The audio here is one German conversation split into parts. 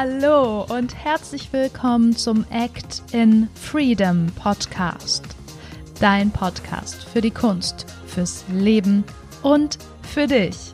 Hallo und herzlich willkommen zum Act in Freedom Podcast. Dein Podcast für die Kunst, fürs Leben und für dich.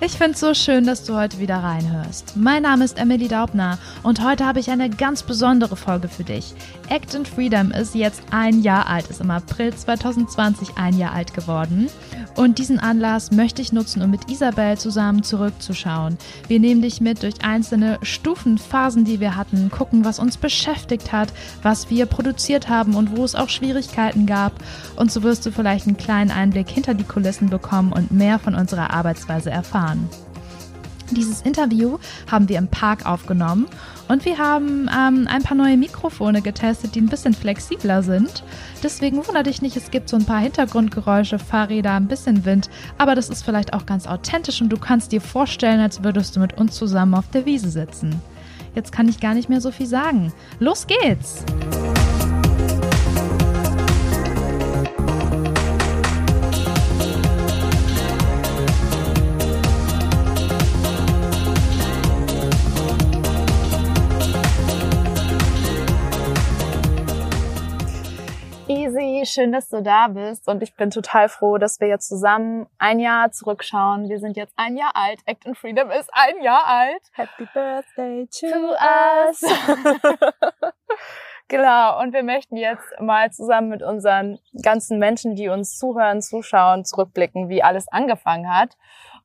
Ich finde es so schön, dass du heute wieder reinhörst. Mein Name ist Emily Daubner und heute habe ich eine ganz besondere Folge für dich. Act in Freedom ist jetzt ein Jahr alt, ist im April 2020 ein Jahr alt geworden. Und diesen Anlass möchte ich nutzen, um mit Isabel zusammen zurückzuschauen. Wir nehmen dich mit durch einzelne Stufen, Phasen, die wir hatten, gucken, was uns beschäftigt hat, was wir produziert haben und wo es auch Schwierigkeiten gab. Und so wirst du vielleicht einen kleinen Einblick hinter die Kulissen bekommen und mehr von unserer Arbeitsweise erfahren. Dieses Interview haben wir im Park aufgenommen und wir haben ähm, ein paar neue Mikrofone getestet, die ein bisschen flexibler sind. Deswegen wundere dich nicht, es gibt so ein paar Hintergrundgeräusche, Fahrräder, ein bisschen Wind, aber das ist vielleicht auch ganz authentisch und du kannst dir vorstellen, als würdest du mit uns zusammen auf der Wiese sitzen. Jetzt kann ich gar nicht mehr so viel sagen. Los geht's! Schön, dass du da bist und ich bin total froh, dass wir jetzt zusammen ein Jahr zurückschauen. Wir sind jetzt ein Jahr alt. Act in Freedom ist ein Jahr alt. Happy Birthday to, To us. genau, und wir möchten jetzt mal zusammen mit unseren ganzen Menschen, die uns zuhören, zuschauen, zurückblicken, wie alles angefangen hat.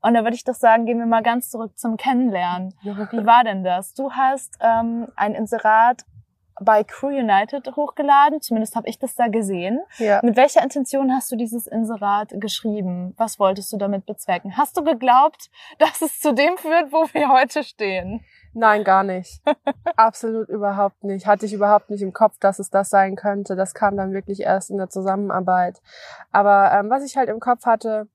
Und da würde ich doch sagen, gehen wir mal ganz zurück zum Kennenlernen. Wie war denn das? Du hast ähm, ein Inserat bei Crew United hochgeladen, zumindest habe ich das da gesehen. Ja. Mit welcher Intention hast du dieses Inserat geschrieben? Was wolltest du damit bezwecken? Hast du geglaubt, dass es zu dem führt, wo wir heute stehen? Nein, gar nicht. Absolut überhaupt nicht. Hatte ich überhaupt nicht im Kopf, dass es das sein könnte. Das kam dann wirklich erst in der Zusammenarbeit. Aber ähm, was ich halt im Kopf hatte,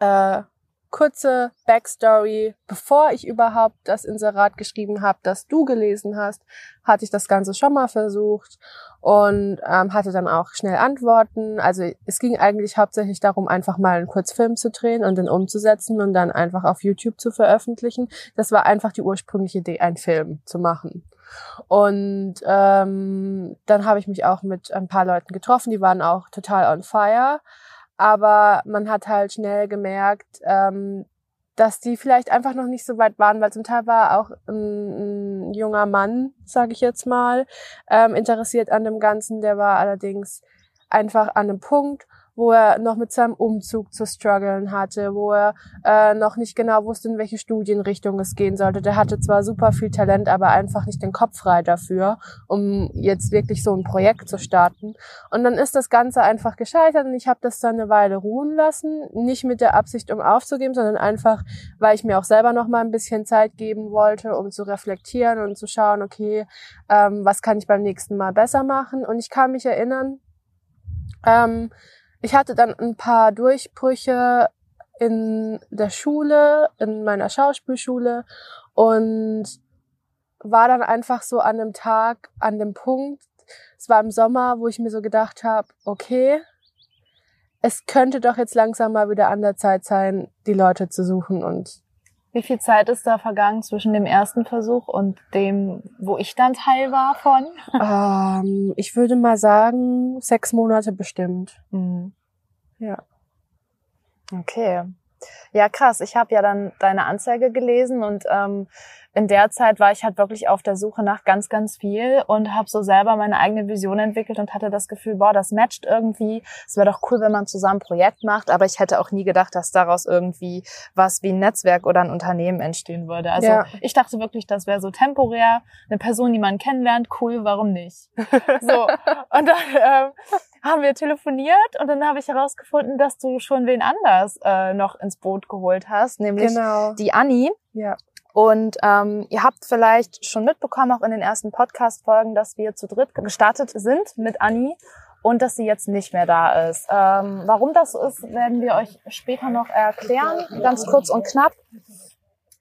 äh, kurze Backstory, bevor ich überhaupt das Inserat geschrieben habe, das du gelesen hast, hatte ich das Ganze schon mal versucht und ähm, hatte dann auch schnell Antworten. Also es ging eigentlich hauptsächlich darum, einfach mal einen Kurzfilm zu drehen und den umzusetzen und dann einfach auf YouTube zu veröffentlichen. Das war einfach die ursprüngliche Idee, einen Film zu machen. Und ähm, dann habe ich mich auch mit ein paar Leuten getroffen, die waren auch total on fire. Aber man hat halt schnell gemerkt, ähm, dass die vielleicht einfach noch nicht so weit waren, weil zum Teil war auch ein, ein junger Mann, sage ich jetzt mal, ähm, interessiert an dem Ganzen. Der war allerdings einfach an einem Punkt, wo er noch mit seinem Umzug zu strugglen hatte, wo er äh, noch nicht genau wusste, in welche Studienrichtung es gehen sollte. Der hatte zwar super viel Talent, aber einfach nicht den Kopf frei dafür, um jetzt wirklich so ein Projekt zu starten. Und dann ist das Ganze einfach gescheitert und ich habe das dann eine Weile ruhen lassen, nicht mit der Absicht, um aufzugeben, sondern einfach, weil ich mir auch selber noch mal ein bisschen Zeit geben wollte, um zu reflektieren und zu schauen, okay, ähm, was kann ich beim nächsten Mal besser machen. Und ich kann mich erinnern, ähm, ich hatte dann ein paar Durchbrüche in der Schule, in meiner Schauspielschule und war dann einfach so an dem Tag, an dem Punkt, es war im Sommer, wo ich mir so gedacht habe, okay, es könnte doch jetzt langsam mal wieder an der Zeit sein, die Leute zu suchen und Wie viel Zeit ist da vergangen zwischen dem ersten Versuch und dem, wo ich dann Teil war von? ähm, ich würde mal sagen, sechs Monate bestimmt. Mhm. Ja. Okay. Ja, krass. Ich habe ja dann deine Anzeige gelesen und ähm, in der Zeit war ich halt wirklich auf der Suche nach ganz, ganz viel und habe so selber meine eigene Vision entwickelt und hatte das Gefühl, boah, das matcht irgendwie. Es wäre doch cool, wenn man zusammen ein Projekt macht, aber ich hätte auch nie gedacht, dass daraus irgendwie was wie ein Netzwerk oder ein Unternehmen entstehen würde. Also Ja. ich dachte wirklich, das wäre so temporär, eine Person, die man kennenlernt, cool, warum nicht? So, und dann ähm, haben wir telefoniert und dann habe ich herausgefunden, dass du schon wen anders äh, noch ins Boot geholt hast, nämlich Genau. die Anni. Ja. Und ähm, ihr habt vielleicht schon mitbekommen, auch in den ersten Podcast-Folgen, dass wir zu dritt gestartet sind mit Anni und dass sie jetzt nicht mehr da ist. Ähm, warum das so ist, werden wir euch später noch erklären, ganz kurz und knapp.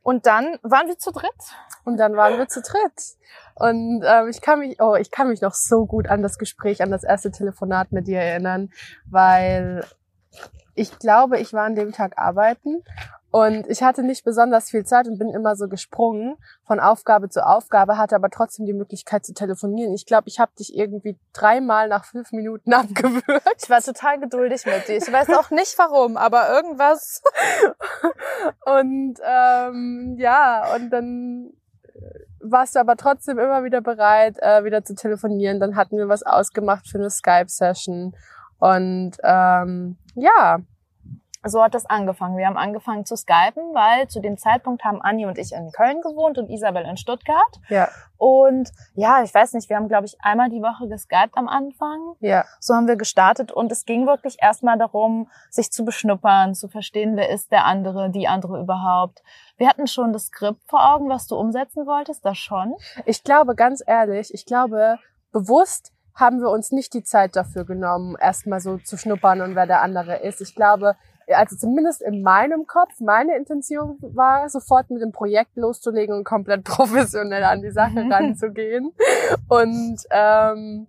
Und dann waren wir zu dritt. Und dann waren wir zu dritt. Und ähm, ich kann mich, oh, ich kann mich noch so gut an das Gespräch, an das erste Telefonat mit dir erinnern, weil ich glaube, ich war an dem Tag arbeiten Und ich hatte nicht besonders viel Zeit und bin immer so gesprungen von Aufgabe zu Aufgabe, hatte aber trotzdem die Möglichkeit zu telefonieren. Ich glaube, ich habe dich irgendwie dreimal nach fünf Minuten abgewürgt. Ich war total geduldig mit dir. Ich weiß auch nicht warum, aber irgendwas. und ähm, ja, und dann warst du aber trotzdem immer wieder bereit, äh, wieder zu telefonieren. Dann hatten wir was ausgemacht für eine Skype-Session. Und ähm, ja, so hat das angefangen. Wir haben angefangen zu skypen, weil zu dem Zeitpunkt haben Anni und ich in Köln gewohnt und Isabel in Stuttgart. Ja. Und ja, ich weiß nicht, wir haben, glaube ich, einmal die Woche geskypt am Anfang. Ja. So haben wir gestartet und es ging wirklich erstmal darum, sich zu beschnuppern, zu verstehen, wer ist der andere, die andere überhaupt. Wir hatten schon das Skript vor Augen, was du umsetzen wolltest, das schon. Ich glaube, ganz ehrlich, ich glaube, bewusst haben wir uns nicht die Zeit dafür genommen, erstmal so zu schnuppern und wer der andere ist. Ich glaube, also zumindest in meinem Kopf, meine Intention war, sofort mit dem Projekt loszulegen und komplett professionell an die Sache ranzugehen. Und ähm,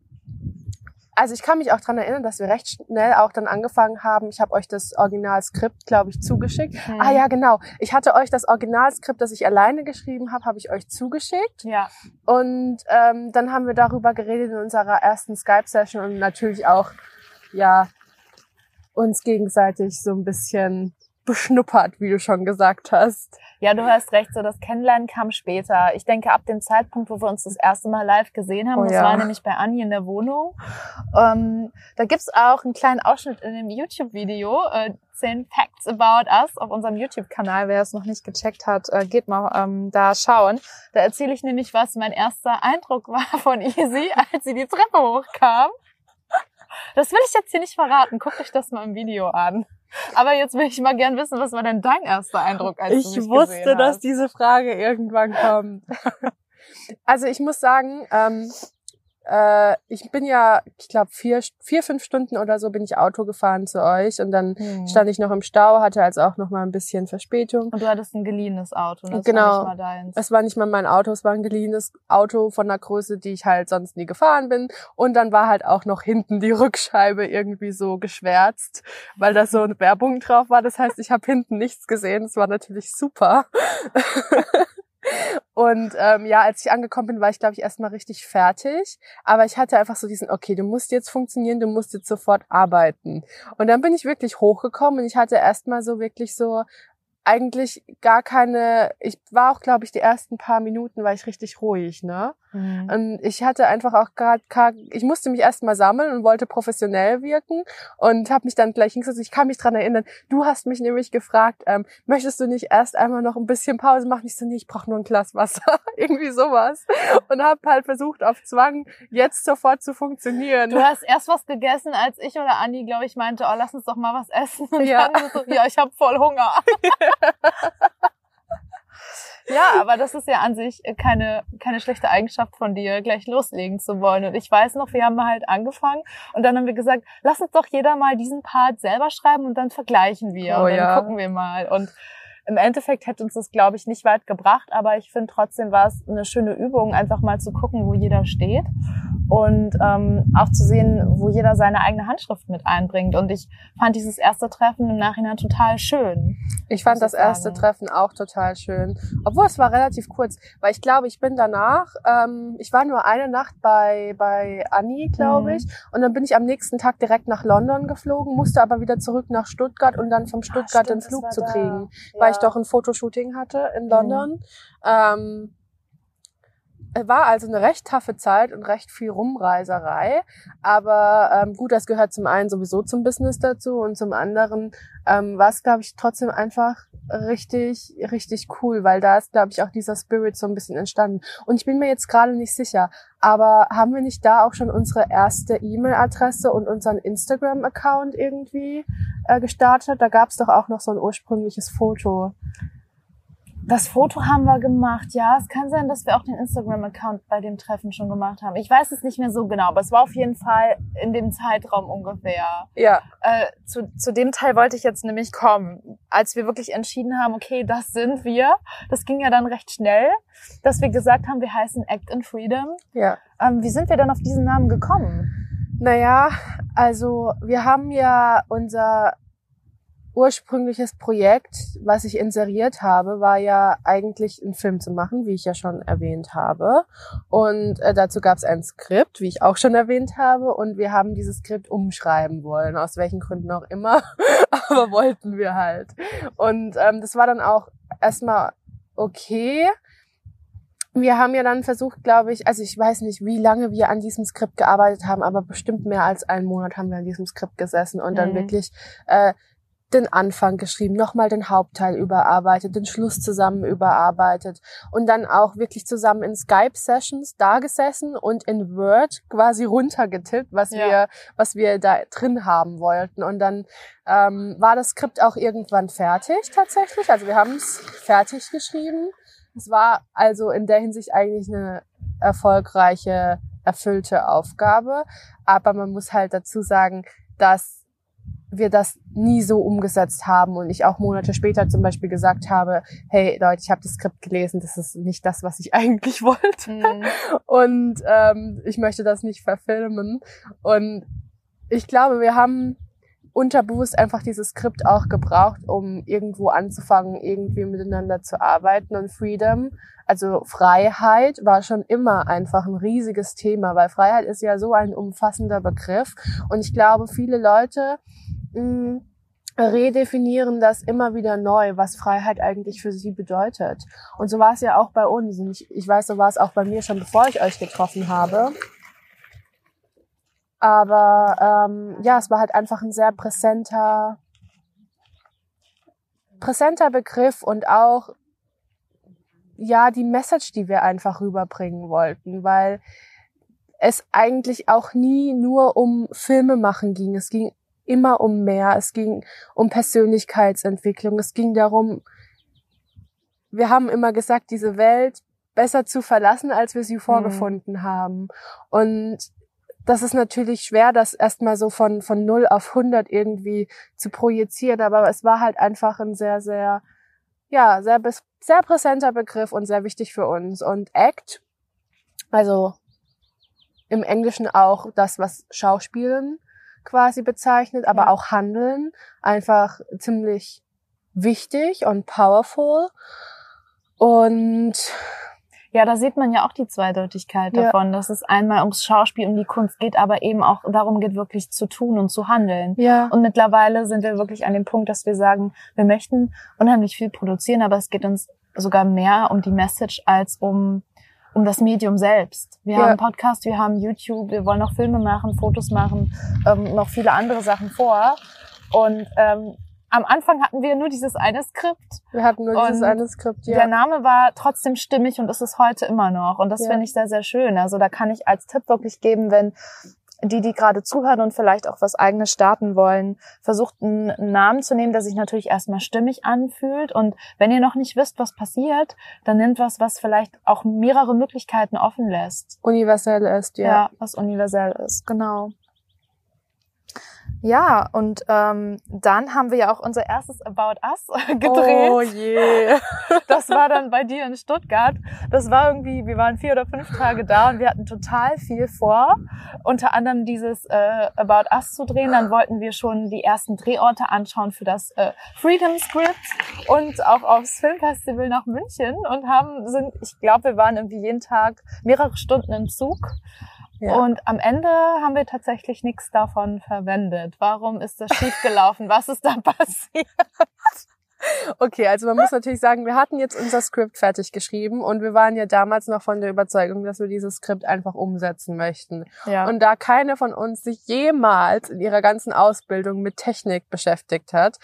also ich kann mich auch dran erinnern, dass wir recht schnell auch dann angefangen haben. Ich habe euch das Originalskript, glaube ich, zugeschickt. Mhm. Ah ja, genau. Ich hatte euch das Originalskript, das ich alleine geschrieben habe, habe ich euch zugeschickt. Ja. Und ähm, dann haben wir darüber geredet in unserer ersten Skype-Session und natürlich auch, ja, uns gegenseitig so ein bisschen beschnuppert, wie du schon gesagt hast. Ja, du hast recht, so das Kennenlernen kam später. Ich denke, ab dem Zeitpunkt, wo wir uns das erste Mal live gesehen haben, Oh das ja. war nämlich bei Anni in der Wohnung. Ähm, da gibt's auch einen kleinen Ausschnitt in dem YouTube-Video, äh, 10 Facts About Us auf unserem YouTube-Kanal. Wer es noch nicht gecheckt hat, äh, geht mal ähm, da schauen. Da erzähle ich nämlich, was mein erster Eindruck war von Easy, als sie die Treppe hochkam. Das will ich jetzt hier nicht verraten. Guckt euch das mal im Video an. Aber jetzt will ich mal gern wissen, was war denn dein erster Eindruck, als du Ich mich wusste, gesehen dass hast? diese Frage irgendwann kommt. also ich muss sagen, ähm, äh, ich bin ja, ich glaube, vier, vier, fünf Stunden oder so bin ich Auto gefahren zu euch und dann Hm. stand ich noch im Stau, hatte also auch noch mal ein bisschen Verspätung. Und du hattest ein geliehenes Auto, ne? das Genau. war nicht mal deins. Es war nicht mal mein Auto, es war ein geliehenes Auto von einer Größe, die ich halt sonst nie gefahren bin. Und dann war halt auch noch hinten die Rückscheibe irgendwie so geschwärzt, weil da so eine Werbung drauf war. Das heißt, ich habe hinten nichts gesehen. Das war natürlich super. Und ähm, ja, als ich angekommen bin, war ich, glaube ich, erstmal richtig fertig. Aber ich hatte einfach so diesen, okay, du musst jetzt funktionieren, du musst jetzt sofort arbeiten. Und dann bin ich wirklich hochgekommen und ich hatte erstmal so wirklich so eigentlich gar keine, ich war auch, glaube ich, die ersten paar Minuten war ich richtig ruhig, ne? Mhm. Und ich hatte einfach auch gerade, ich musste mich erstmal sammeln und wollte professionell wirken und habe mich dann gleich hingesetzt. Ich kann mich dran erinnern, du hast mich nämlich gefragt, ähm, möchtest du nicht erst einmal noch ein bisschen Pause machen? Ich so, nee, ich brauche nur ein Glas Wasser, irgendwie sowas. Und habe halt versucht, auf Zwang jetzt sofort zu funktionieren. Du hast erst was gegessen, als ich oder Andi, glaube ich, meinte, oh, lass uns doch mal was essen. Und Ja. dann so, ja, ich habe voll Hunger. ja, aber das ist ja an sich keine, keine schlechte Eigenschaft von dir, gleich loslegen zu wollen. Und ich weiß noch, wir haben halt angefangen und dann haben wir gesagt, lass uns doch jeder mal diesen Part selber schreiben und dann vergleichen wir Oh und dann ja. gucken wir mal. Und im Endeffekt hätte uns das, glaube ich, nicht weit gebracht, aber ich finde trotzdem war es eine schöne Übung, einfach mal zu gucken, wo jeder steht und ähm, auch zu sehen, wo jeder seine eigene Handschrift mit einbringt. Und ich fand dieses erste Treffen im Nachhinein total schön. Ich fand das erste. Treffen auch total schön. Obwohl es war relativ kurz, weil ich glaube, ich bin danach, ähm, ich war nur eine Nacht bei, bei Anni, glaube Mhm. ich, und dann bin ich am nächsten Tag direkt nach London geflogen, musste aber wieder zurück nach Stuttgart und dann vom Stuttgart stimmt, den Flug zu kriegen, Ja. weil ich doch ein Fotoshooting hatte in London. Ähm, es war also eine recht taffe Zeit und recht viel Rumreiserei. Aber ähm, gut, das gehört zum einen sowieso zum Business dazu und zum anderen ähm, war es, glaube ich, trotzdem einfach richtig, richtig cool, weil da ist, glaube ich, auch dieser Spirit so ein bisschen entstanden. Und ich bin mir jetzt gerade nicht sicher, aber haben wir nicht da auch schon unsere erste E-Mail-Adresse und unseren Instagram-Account irgendwie äh, gestartet? Da gab es doch auch noch so ein ursprüngliches Foto. Das Foto haben wir gemacht, ja. Es kann sein, dass wir auch den Instagram-Account bei dem Treffen schon gemacht haben. Ich weiß es nicht mehr so genau, aber es war auf jeden Fall in dem Zeitraum ungefähr. Ja, Äh, zu, zu dem Teil wollte ich jetzt nämlich kommen. Als wir wirklich entschieden haben, okay, das sind wir, das ging ja dann recht schnell, dass wir gesagt haben, wir heißen Act in Freedom. ja. Ähm, wie sind wir denn auf diesen Namen gekommen? Naja, also wir haben ja unser ursprüngliches Projekt, was ich inseriert habe, war ja eigentlich einen Film zu machen, wie ich ja schon erwähnt habe. Und äh, dazu gab es ein Skript, wie ich auch schon erwähnt habe. Und wir haben dieses Skript umschreiben wollen, aus welchen Gründen auch immer. Aber wollten wir halt. Und ähm, das war dann auch erstmal okay. Wir haben ja dann versucht, glaube ich, also ich weiß nicht, wie lange wir an diesem Skript gearbeitet haben, aber bestimmt mehr als einen Monat haben wir an diesem Skript gesessen und mhm. dann wirklich äh, den Anfang geschrieben, nochmal den Hauptteil überarbeitet, den Schluss zusammen überarbeitet und dann auch wirklich zusammen in Skype-Sessions da gesessen und in Word quasi runtergetippt, was ja. wir, was wir da drin haben wollten. Und dann ähm, war das Skript auch irgendwann fertig tatsächlich. Also wir haben es fertig geschrieben. Es war also in der Hinsicht eigentlich eine erfolgreiche, erfüllte Aufgabe. Aber man muss halt dazu sagen, dass wir das nie so umgesetzt haben und ich auch Monate später zum Beispiel gesagt habe, hey Leute, ich habe das Skript gelesen, das ist nicht das, was ich eigentlich wollte. Mhm. und ähm, ich möchte das nicht verfilmen. Und ich glaube, wir haben unterbewusst einfach dieses Skript auch gebraucht, um irgendwo anzufangen, irgendwie miteinander zu arbeiten. Und Freedom, also Freiheit war schon immer einfach ein riesiges Thema, weil Freiheit ist ja so ein umfassender Begriff. Und ich glaube, viele Leute mm, redefinieren das immer wieder neu, was Freiheit eigentlich für sie bedeutet. Und so war es ja auch bei uns. Und ich, ich weiß, so war es auch bei mir schon, bevor ich euch getroffen habe. Aber ähm, ja, es war halt einfach ein sehr präsenter, präsenter Begriff und auch ja die Message, die wir einfach rüberbringen wollten, weil es eigentlich auch nie nur um Filme machen ging. Es ging immer um mehr. Es ging um Persönlichkeitsentwicklung. Es ging darum, wir haben immer gesagt, diese Welt besser zu verlassen, als wir sie mhm. vorgefunden mhm. haben. Und das ist natürlich schwer, das erstmal so von, von 0 auf 100 irgendwie zu projizieren, aber es war halt einfach ein sehr, sehr, ja, sehr, sehr präsenter Begriff und sehr wichtig für uns. Und Act, also im Englischen auch das, was Schauspielen quasi bezeichnet, aber ja. auch Handeln einfach ziemlich wichtig und powerful. Und ja, da sieht man ja auch die Zweideutigkeit ja. davon, dass es einmal ums Schauspiel, um die Kunst geht, aber eben auch darum geht, wirklich zu tun und zu handeln. Ja. Und mittlerweile sind wir wirklich an dem Punkt, dass wir sagen, wir möchten unheimlich viel produzieren, aber es geht uns sogar mehr um die Message als um um das Medium selbst. Wir ja. haben Podcast, wir haben YouTube, wir wollen noch Filme machen, Fotos machen, ähm, noch viele andere Sachen vor. Und ähm, am Anfang hatten wir nur dieses eine Skript. Wir hatten nur dieses eine Skript, ja. Der Name war trotzdem stimmig und ist es heute immer noch. Und das ja. finde ich sehr, sehr schön. Also da kann ich als Tipp wirklich geben, wenn die, die gerade zuhören und vielleicht auch was eigenes starten wollen, versucht einen Namen zu nehmen, der sich natürlich erstmal stimmig anfühlt. Und wenn ihr noch nicht wisst, was passiert, dann nehmt was, was vielleicht auch mehrere Möglichkeiten offen lässt. Universell ist, ja. Ja, was universell ist, genau. Ja, und ähm, dann haben wir ja auch unser erstes About Us gedreht. Oh je. Das war dann bei dir in Stuttgart. Das war irgendwie, wir waren vier oder fünf Tage da und wir hatten total viel vor. Unter anderem dieses äh, About Us zu drehen. Dann wollten wir schon die ersten Drehorte anschauen für das äh, Freedom Script und auch aufs Filmfestival nach München und haben, sind, ich glaube, wir waren irgendwie jeden Tag mehrere Stunden im Zug ja. Und am Ende haben wir tatsächlich nichts davon verwendet. Warum ist das schiefgelaufen? Was ist da passiert? Okay, also man muss natürlich sagen, wir hatten jetzt unser Skript fertig geschrieben und wir waren ja damals noch von der Überzeugung, dass wir dieses Skript einfach umsetzen möchten. Ja. Und da keine von uns sich jemals in ihrer ganzen Ausbildung mit Technik beschäftigt hat,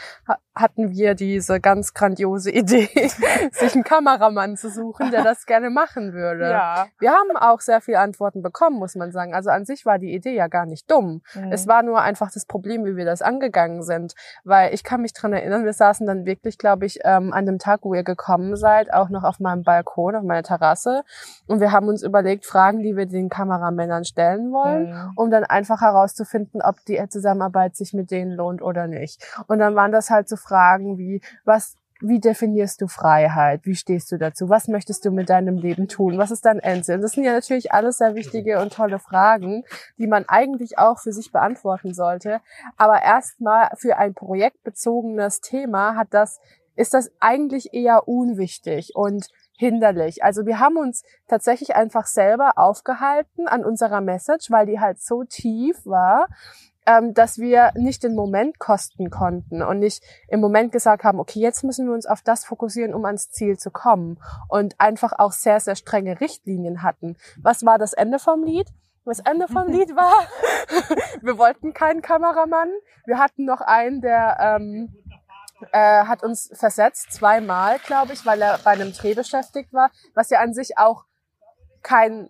hatten wir diese ganz grandiose Idee, sich einen Kameramann zu suchen, der das gerne machen würde. Ja. Wir haben auch sehr viele Antworten bekommen, muss man sagen. Also an sich war die Idee ja gar nicht dumm. Mhm. Es war nur einfach das Problem, wie wir das angegangen sind. Weil ich kann mich dran erinnern, wir saßen dann wirklich, glaube ich, ähm, an dem Tag, wo ihr gekommen seid, auch noch auf meinem Balkon, auf meiner Terrasse. Und wir haben uns überlegt, Fragen, die wir den Kameramännern stellen wollen, mhm. um dann einfach herauszufinden, ob die Zusammenarbeit sich mit denen lohnt oder nicht. Und dann waren das halt so Fragen wie, was wie definierst du Freiheit? Wie stehst du dazu? Was möchtest du mit deinem Leben tun? Was ist dein Endsinn? Das sind ja natürlich alles sehr wichtige und tolle Fragen, die man eigentlich auch für sich beantworten sollte. Aber erstmal für ein projektbezogenes Thema hat das, ist das eigentlich eher unwichtig und hinderlich. Also wir haben uns tatsächlich einfach selber aufgehalten an unserer Message, weil die halt so tief war, ähm, dass wir nicht den Moment kosten konnten und nicht im Moment gesagt haben, okay, jetzt müssen wir uns auf das fokussieren, um ans Ziel zu kommen und einfach auch sehr, sehr strenge Richtlinien hatten. Was war das Ende vom Lied? Das Ende vom Lied war, wir wollten keinen Kameramann. Wir hatten noch einen, der ähm, äh, hat uns versetzt, zweimal, glaube ich, weil er bei einem Dreh beschäftigt war, was ja an sich auch kein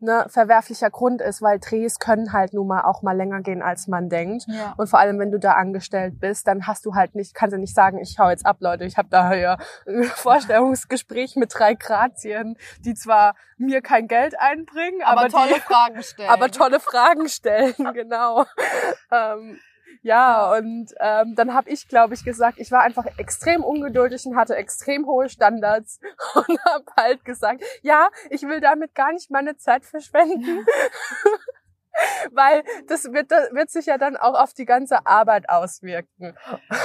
ne, verwerflicher Grund ist, weil Drehs können halt nun mal auch mal länger gehen, als man denkt. Ja. Und vor allem, wenn du da angestellt bist, dann hast du halt nicht, kannst du nicht sagen, ich hau jetzt ab, Leute, ich habe da ja ein Vorstellungsgespräch mit drei Grazien, die zwar mir kein Geld einbringen, aber, aber tolle die, Fragen stellen. Aber tolle Fragen stellen, genau. ähm, ja, und ähm, dann habe ich, glaube ich, gesagt, ich war einfach extrem ungeduldig und hatte extrem hohe Standards und habe halt gesagt, ja, ich will damit gar nicht meine Zeit verschwenden. weil das wird, das wird sich ja dann auch auf die ganze Arbeit auswirken.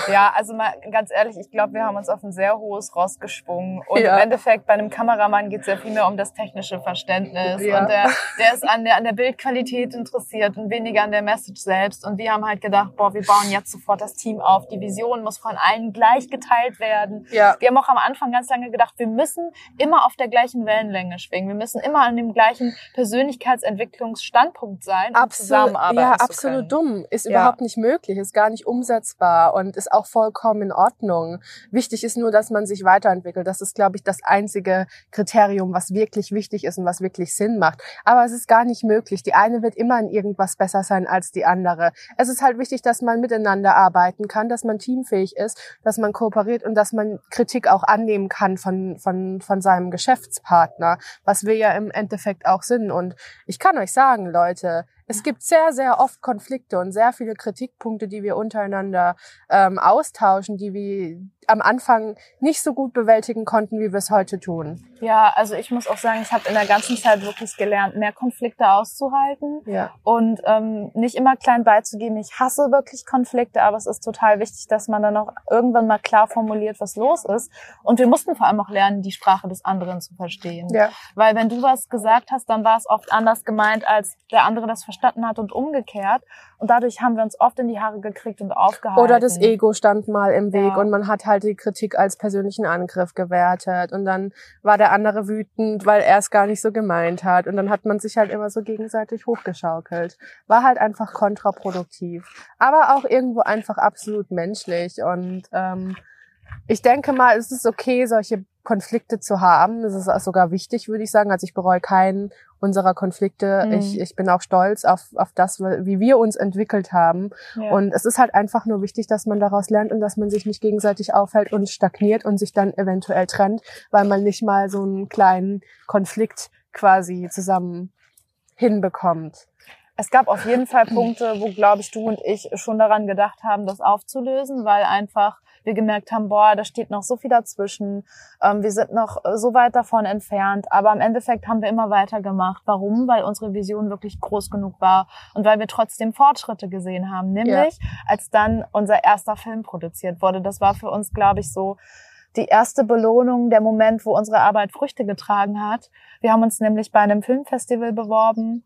Ja, also mal ganz ehrlich, ich glaube, wir haben uns auf ein sehr hohes Ross geschwungen. Und ja. im Endeffekt bei einem Kameramann geht es ja viel mehr um das technische Verständnis. Ja. Und der, der ist an der, an der Bildqualität interessiert und weniger an der Message selbst. Und wir haben halt gedacht, boah, wir bauen jetzt sofort das Team auf. Die Vision muss von allen gleich geteilt werden. Ja. Wir haben auch am Anfang ganz lange gedacht, wir müssen immer auf der gleichen Wellenlänge schwingen. Wir müssen immer an dem gleichen Persönlichkeitsentwicklungsstandpunkt sein um absolut, zusammenarbeiten Ja, absolut dumm. Ist ja. überhaupt nicht möglich, ist gar nicht umsetzbar und ist auch vollkommen in Ordnung. Wichtig ist nur, dass man sich weiterentwickelt. Das ist, glaube ich, das einzige Kriterium, was wirklich wichtig ist und was wirklich Sinn macht. Aber es ist gar nicht möglich. Die eine wird immer in irgendwas besser sein als die andere. Es ist halt wichtig, dass man miteinander arbeiten kann, dass man teamfähig ist, dass man kooperiert und dass man Kritik auch annehmen kann von, von, von seinem Geschäftspartner, was wir ja im Endeffekt auch sind. Und ich kann euch sagen, Leute, es gibt sehr, sehr oft Konflikte und sehr viele Kritikpunkte, die wir untereinander ähm, austauschen, die wir am Anfang nicht so gut bewältigen konnten, wie wir es heute tun. Ja, also ich muss auch sagen, ich habe in der ganzen Zeit wirklich gelernt, mehr Konflikte auszuhalten ja. und ähm, nicht immer klein beizugeben. Ich hasse wirklich Konflikte, aber es ist total wichtig, dass man dann auch irgendwann mal klar formuliert, was los ist. Und wir mussten vor allem auch lernen, die Sprache des anderen zu verstehen. Ja. Weil wenn du was gesagt hast, dann war es oft anders gemeint, als der andere das verstanden hat und umgekehrt. Und dadurch haben wir uns oft in die Haare gekriegt und aufgehalten. Oder das Ego stand mal im Weg ja. und man hat halt die Kritik als persönlichen Angriff gewertet. Und dann war der andere wütend, weil er es gar nicht so gemeint hat. Und dann hat man sich halt immer so gegenseitig hochgeschaukelt. War halt einfach kontraproduktiv. Aber auch irgendwo einfach absolut menschlich. Und ähm, ich denke mal, es ist okay, solche Konflikte zu haben. Das ist sogar wichtig, würde ich sagen. Also ich bereue keinen unserer Konflikte. Mhm. Ich, ich bin auch stolz auf, auf das, wie wir uns entwickelt haben. Ja. Und es ist halt einfach nur wichtig, dass man daraus lernt und dass man sich nicht gegenseitig aufhält und stagniert und sich dann eventuell trennt, weil man nicht mal so einen kleinen Konflikt quasi zusammen hinbekommt. Es gab auf jeden Fall Punkte, wo, glaube ich, du und ich schon daran gedacht haben, das aufzulösen, weil einfach wir gemerkt haben, boah, da steht noch so viel dazwischen, ähm, wir sind noch so weit davon entfernt, aber im Endeffekt haben wir immer weiter gemacht. Warum? Weil unsere Vision wirklich groß genug war und weil wir trotzdem Fortschritte gesehen haben, nämlich ja. als dann unser erster Film produziert wurde. Das war für uns, glaube ich, so die erste Belohnung, der Moment, wo unsere Arbeit Früchte getragen hat. Wir haben uns nämlich bei einem Filmfestival beworben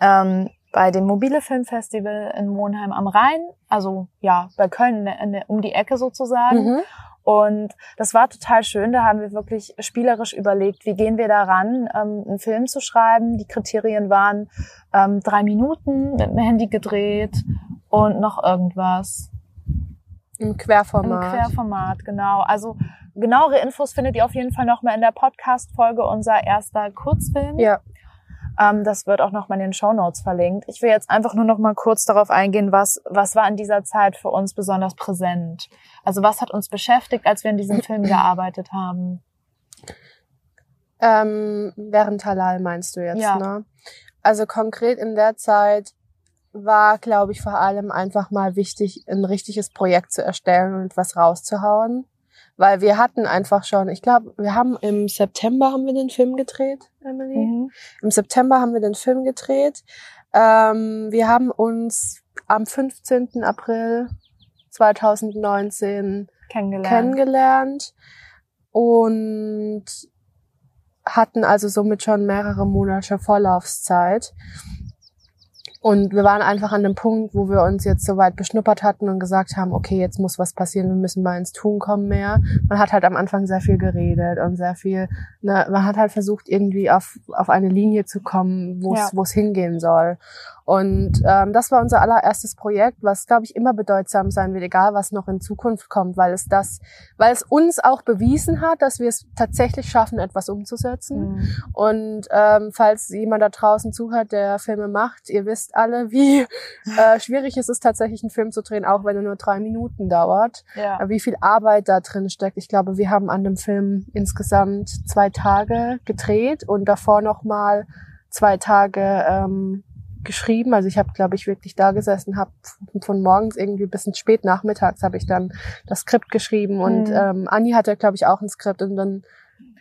ähm, bei dem Mobile Filmfestival in Monheim am Rhein, also ja, bei Köln in der, um die Ecke sozusagen. Mhm. Und das war total schön. Da haben wir wirklich spielerisch überlegt, wie gehen wir daran, ähm, einen Film zu schreiben. Die Kriterien waren ähm, drei Minuten mit dem Handy gedreht und noch irgendwas. Im Querformat. Im Querformat, genau. Also genauere Infos findet ihr auf jeden Fall noch mal in der Podcast-Folge unser erster Kurzfilm. Ja. Ähm, das wird auch noch mal in den Show Notes verlinkt. Ich will jetzt einfach nur noch mal kurz darauf eingehen, was, was war in dieser Zeit für uns besonders präsent? Also was hat uns beschäftigt, als wir in diesem Film gearbeitet haben? Ähm, während Halal meinst du jetzt, ja. ne? Also konkret in der Zeit war, glaube ich, vor allem einfach mal wichtig, ein richtiges Projekt zu erstellen und was rauszuhauen. Weil wir hatten einfach schon, ich glaube, wir haben im September haben wir den Film gedreht, Emily. Mhm. Im September haben wir den Film gedreht. Ähm, wir haben uns am 15. April 2019 kennengelernt. kennengelernt und hatten also somit schon mehrere Monate Vorlaufzeit. Und wir waren einfach an dem Punkt, wo wir uns jetzt soweit beschnuppert hatten und gesagt haben, okay, jetzt muss was passieren, wir müssen mal ins Tun kommen mehr. Man hat halt am Anfang sehr viel geredet und sehr viel, ne, man hat halt versucht, irgendwie auf, auf eine Linie zu kommen, wo es ja. hingehen soll. Und ähm, das war unser allererstes Projekt, was, glaube ich, immer bedeutsam sein wird, egal was noch in Zukunft kommt, weil es das, weil es uns auch bewiesen hat, dass wir es tatsächlich schaffen, etwas umzusetzen. Mhm. Und ähm, falls jemand da draußen zuhört, der Filme macht, ihr wisst alle, wie äh, schwierig es ist, tatsächlich einen Film zu drehen, auch wenn er nur drei Minuten dauert. Ja. Wie viel Arbeit da drin steckt. Ich glaube, wir haben an dem Film insgesamt zwei Tage gedreht und davor noch mal zwei Tage ähm, geschrieben. Also ich habe, glaube ich, wirklich da gesessen, habe von morgens irgendwie bis spät nachmittags habe ich dann das Skript geschrieben und mhm. ähm, Anni hatte, glaube ich, auch ein Skript und dann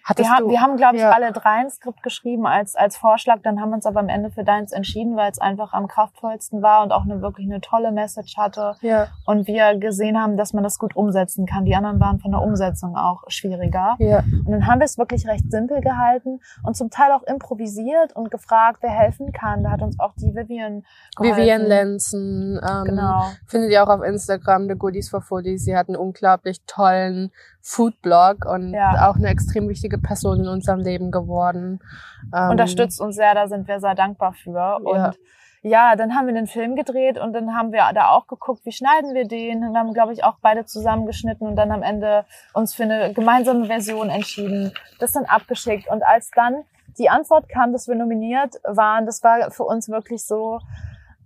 Hattest wir, haben, wir haben, glaube ich, ja. alle drei ein Skript geschrieben als, als Vorschlag. Dann haben wir uns aber am Ende für deins entschieden, weil es einfach am kraftvollsten war und auch eine wirklich eine tolle Message hatte. Ja. Und wir gesehen haben, dass man das gut umsetzen kann. Die anderen waren von der Umsetzung auch schwieriger. Ja. Und dann haben wir es wirklich recht simpel gehalten und zum Teil auch improvisiert und gefragt, wer helfen kann. Da hat uns auch die Vivian geholfen. Vivian Lenzen. Ähm, genau. Findet ihr auch auf Instagram, The Goodies for Foodies. Sie hat einen unglaublich tollen Foodblog und ja. auch eine extrem wichtige Person in unserem Leben geworden. Ähm, Unterstützt uns sehr, da sind wir sehr dankbar für. Und ja. ja, dann haben wir den Film gedreht und dann haben wir da auch geguckt, wie schneiden wir den. Und wir haben, glaube ich, auch beide zusammengeschnitten und dann am Ende uns für eine gemeinsame Version entschieden, das dann abgeschickt. Und als dann die Antwort kam, dass wir nominiert waren, das war für uns wirklich so,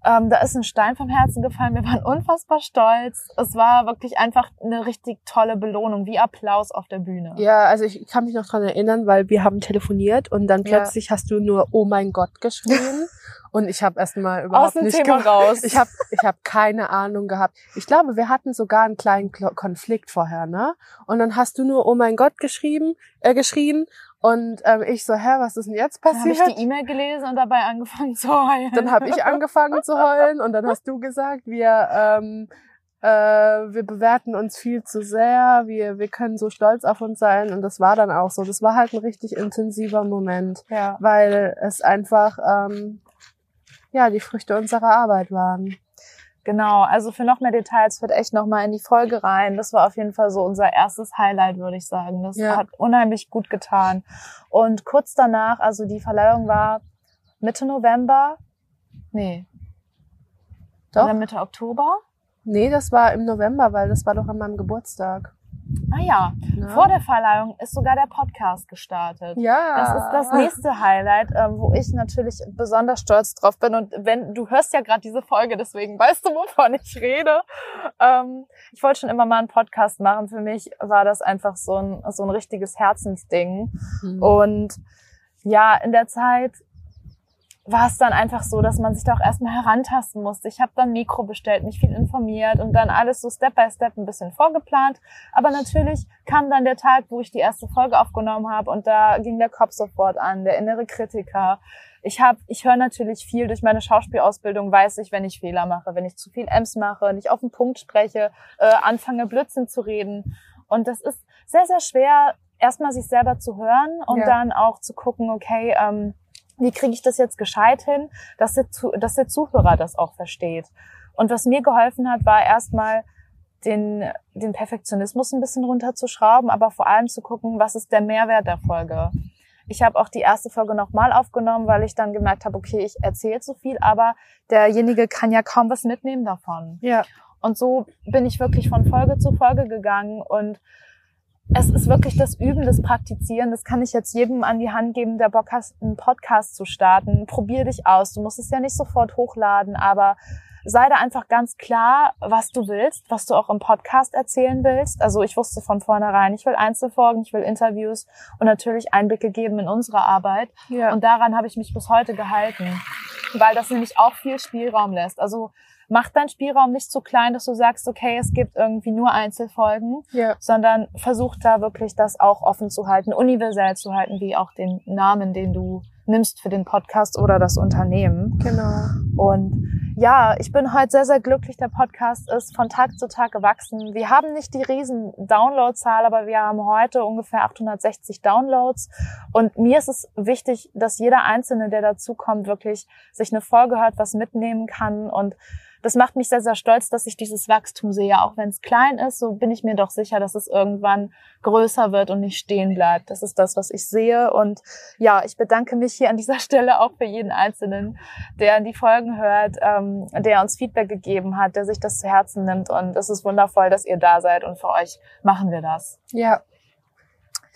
ähm, da ist ein Stein vom Herzen gefallen. Wir waren unfassbar stolz. Es war wirklich einfach eine richtig tolle Belohnung, wie Applaus auf der Bühne. Ja, also ich kann mich noch dran erinnern, weil wir haben telefoniert und dann plötzlich ja. hast du nur Oh mein Gott geschrien. Und ich habe erstmal überhaupt Aus dem nicht Thema raus. Ich habe ich hab keine Ahnung gehabt. Ich glaube, wir hatten sogar einen kleinen Konflikt vorher, ne? Und dann hast du nur Oh mein Gott geschrieben, äh, geschrien und ähm, ich so, hä, was ist denn jetzt passiert? Dann habe ich die E-Mail gelesen und dabei angefangen zu heulen. Dann habe ich angefangen zu heulen und dann hast du gesagt, wir ähm, äh, wir bewerten uns viel zu sehr, wir wir können so stolz auf uns sein und das war dann auch so. Das war halt ein richtig intensiver Moment, ja. weil es einfach ähm, ja die Früchte unserer Arbeit waren. Genau, also für noch mehr Details wird echt noch mal in die Folge rein. Das war auf jeden Fall so unser erstes Highlight, würde ich sagen. Das ja. hat unheimlich gut getan. Und kurz danach, also die Verleihung war Mitte November. Nee. Doch. Oder Mitte Oktober? Nee, das war im November, weil das war doch an meinem Geburtstag. Ah ja, Na? vor der Verleihung ist sogar der Podcast gestartet. Ja. Das ist das nächste Highlight, ähm, wo ich natürlich besonders stolz drauf bin. Und wenn du hörst ja gerade diese Folge, deswegen weißt du, wovon ich rede. Ähm, ich wollte schon immer mal einen Podcast machen. Für mich war das einfach so ein so ein richtiges Herzensding. Mhm. Und ja, in der Zeit war es dann einfach so, dass man sich da auch erstmal herantasten musste. Ich habe dann Mikro bestellt, mich viel informiert und dann alles so Step by Step ein bisschen vorgeplant. Aber natürlich kam dann der Tag, wo ich die erste Folge aufgenommen habe und da ging der Kopf sofort an, der innere Kritiker. Ich habe, ich höre natürlich viel durch meine Schauspielausbildung, weiß ich, wenn ich Fehler mache, wenn ich zu viel Ems mache, nicht auf den Punkt spreche, äh, anfange Blödsinn zu reden. Und das ist sehr, sehr schwer, erstmal sich selber zu hören und ja. dann auch zu gucken, okay, ähm, wie kriege ich das jetzt gescheit hin, dass der, dass der Zuhörer das auch versteht. Und was mir geholfen hat, war erstmal den, den Perfektionismus ein bisschen runterzuschrauben, aber vor allem zu gucken, was ist der Mehrwert der Folge. Ich habe auch die erste Folge nochmal aufgenommen, weil ich dann gemerkt habe, okay, ich erzähle zu viel, aber derjenige kann ja kaum was mitnehmen davon. Ja. Und so bin ich wirklich von Folge zu Folge gegangen und es ist wirklich das Üben, das Praktizieren. Das kann ich jetzt jedem an die Hand geben, der Bock hat, einen Podcast zu starten. Probier dich aus. Du musst es ja nicht sofort hochladen, aber sei da einfach ganz klar, was du willst, was du auch im Podcast erzählen willst. Also ich wusste von vornherein, ich will Einzelfolgen, ich will Interviews und natürlich Einblicke geben in unsere Arbeit. Ja. Und daran habe ich mich bis heute gehalten, weil das nämlich auch viel Spielraum lässt. Also mach deinen Spielraum nicht zu klein, dass du sagst, okay, es gibt irgendwie nur Einzelfolgen, Ja. sondern versuch da wirklich das auch offen zu halten, universell zu halten, wie auch den Namen, den du nimmst für den Podcast oder das Unternehmen. Genau. Und ja, ich bin heute sehr, sehr glücklich. Der Podcast ist von Tag zu Tag gewachsen. Wir haben nicht die riesen Downloadzahl, aber wir haben heute ungefähr 860 Downloads. Und mir ist es wichtig, dass jeder Einzelne, der dazukommt, wirklich sich eine Folge hört, was mitnehmen kann. Und das macht mich sehr, sehr stolz, dass ich dieses Wachstum sehe. Auch wenn es klein ist, so bin ich mir doch sicher, dass es irgendwann größer wird und nicht stehen bleibt. Das ist das, was ich sehe. Und ja, ich bedanke mich hier an dieser Stelle auch für jeden Einzelnen, der die Folgen hört, ähm, der uns Feedback gegeben hat, der sich das zu Herzen nimmt. Und es ist wundervoll, dass ihr da seid und für euch machen wir das. Ja.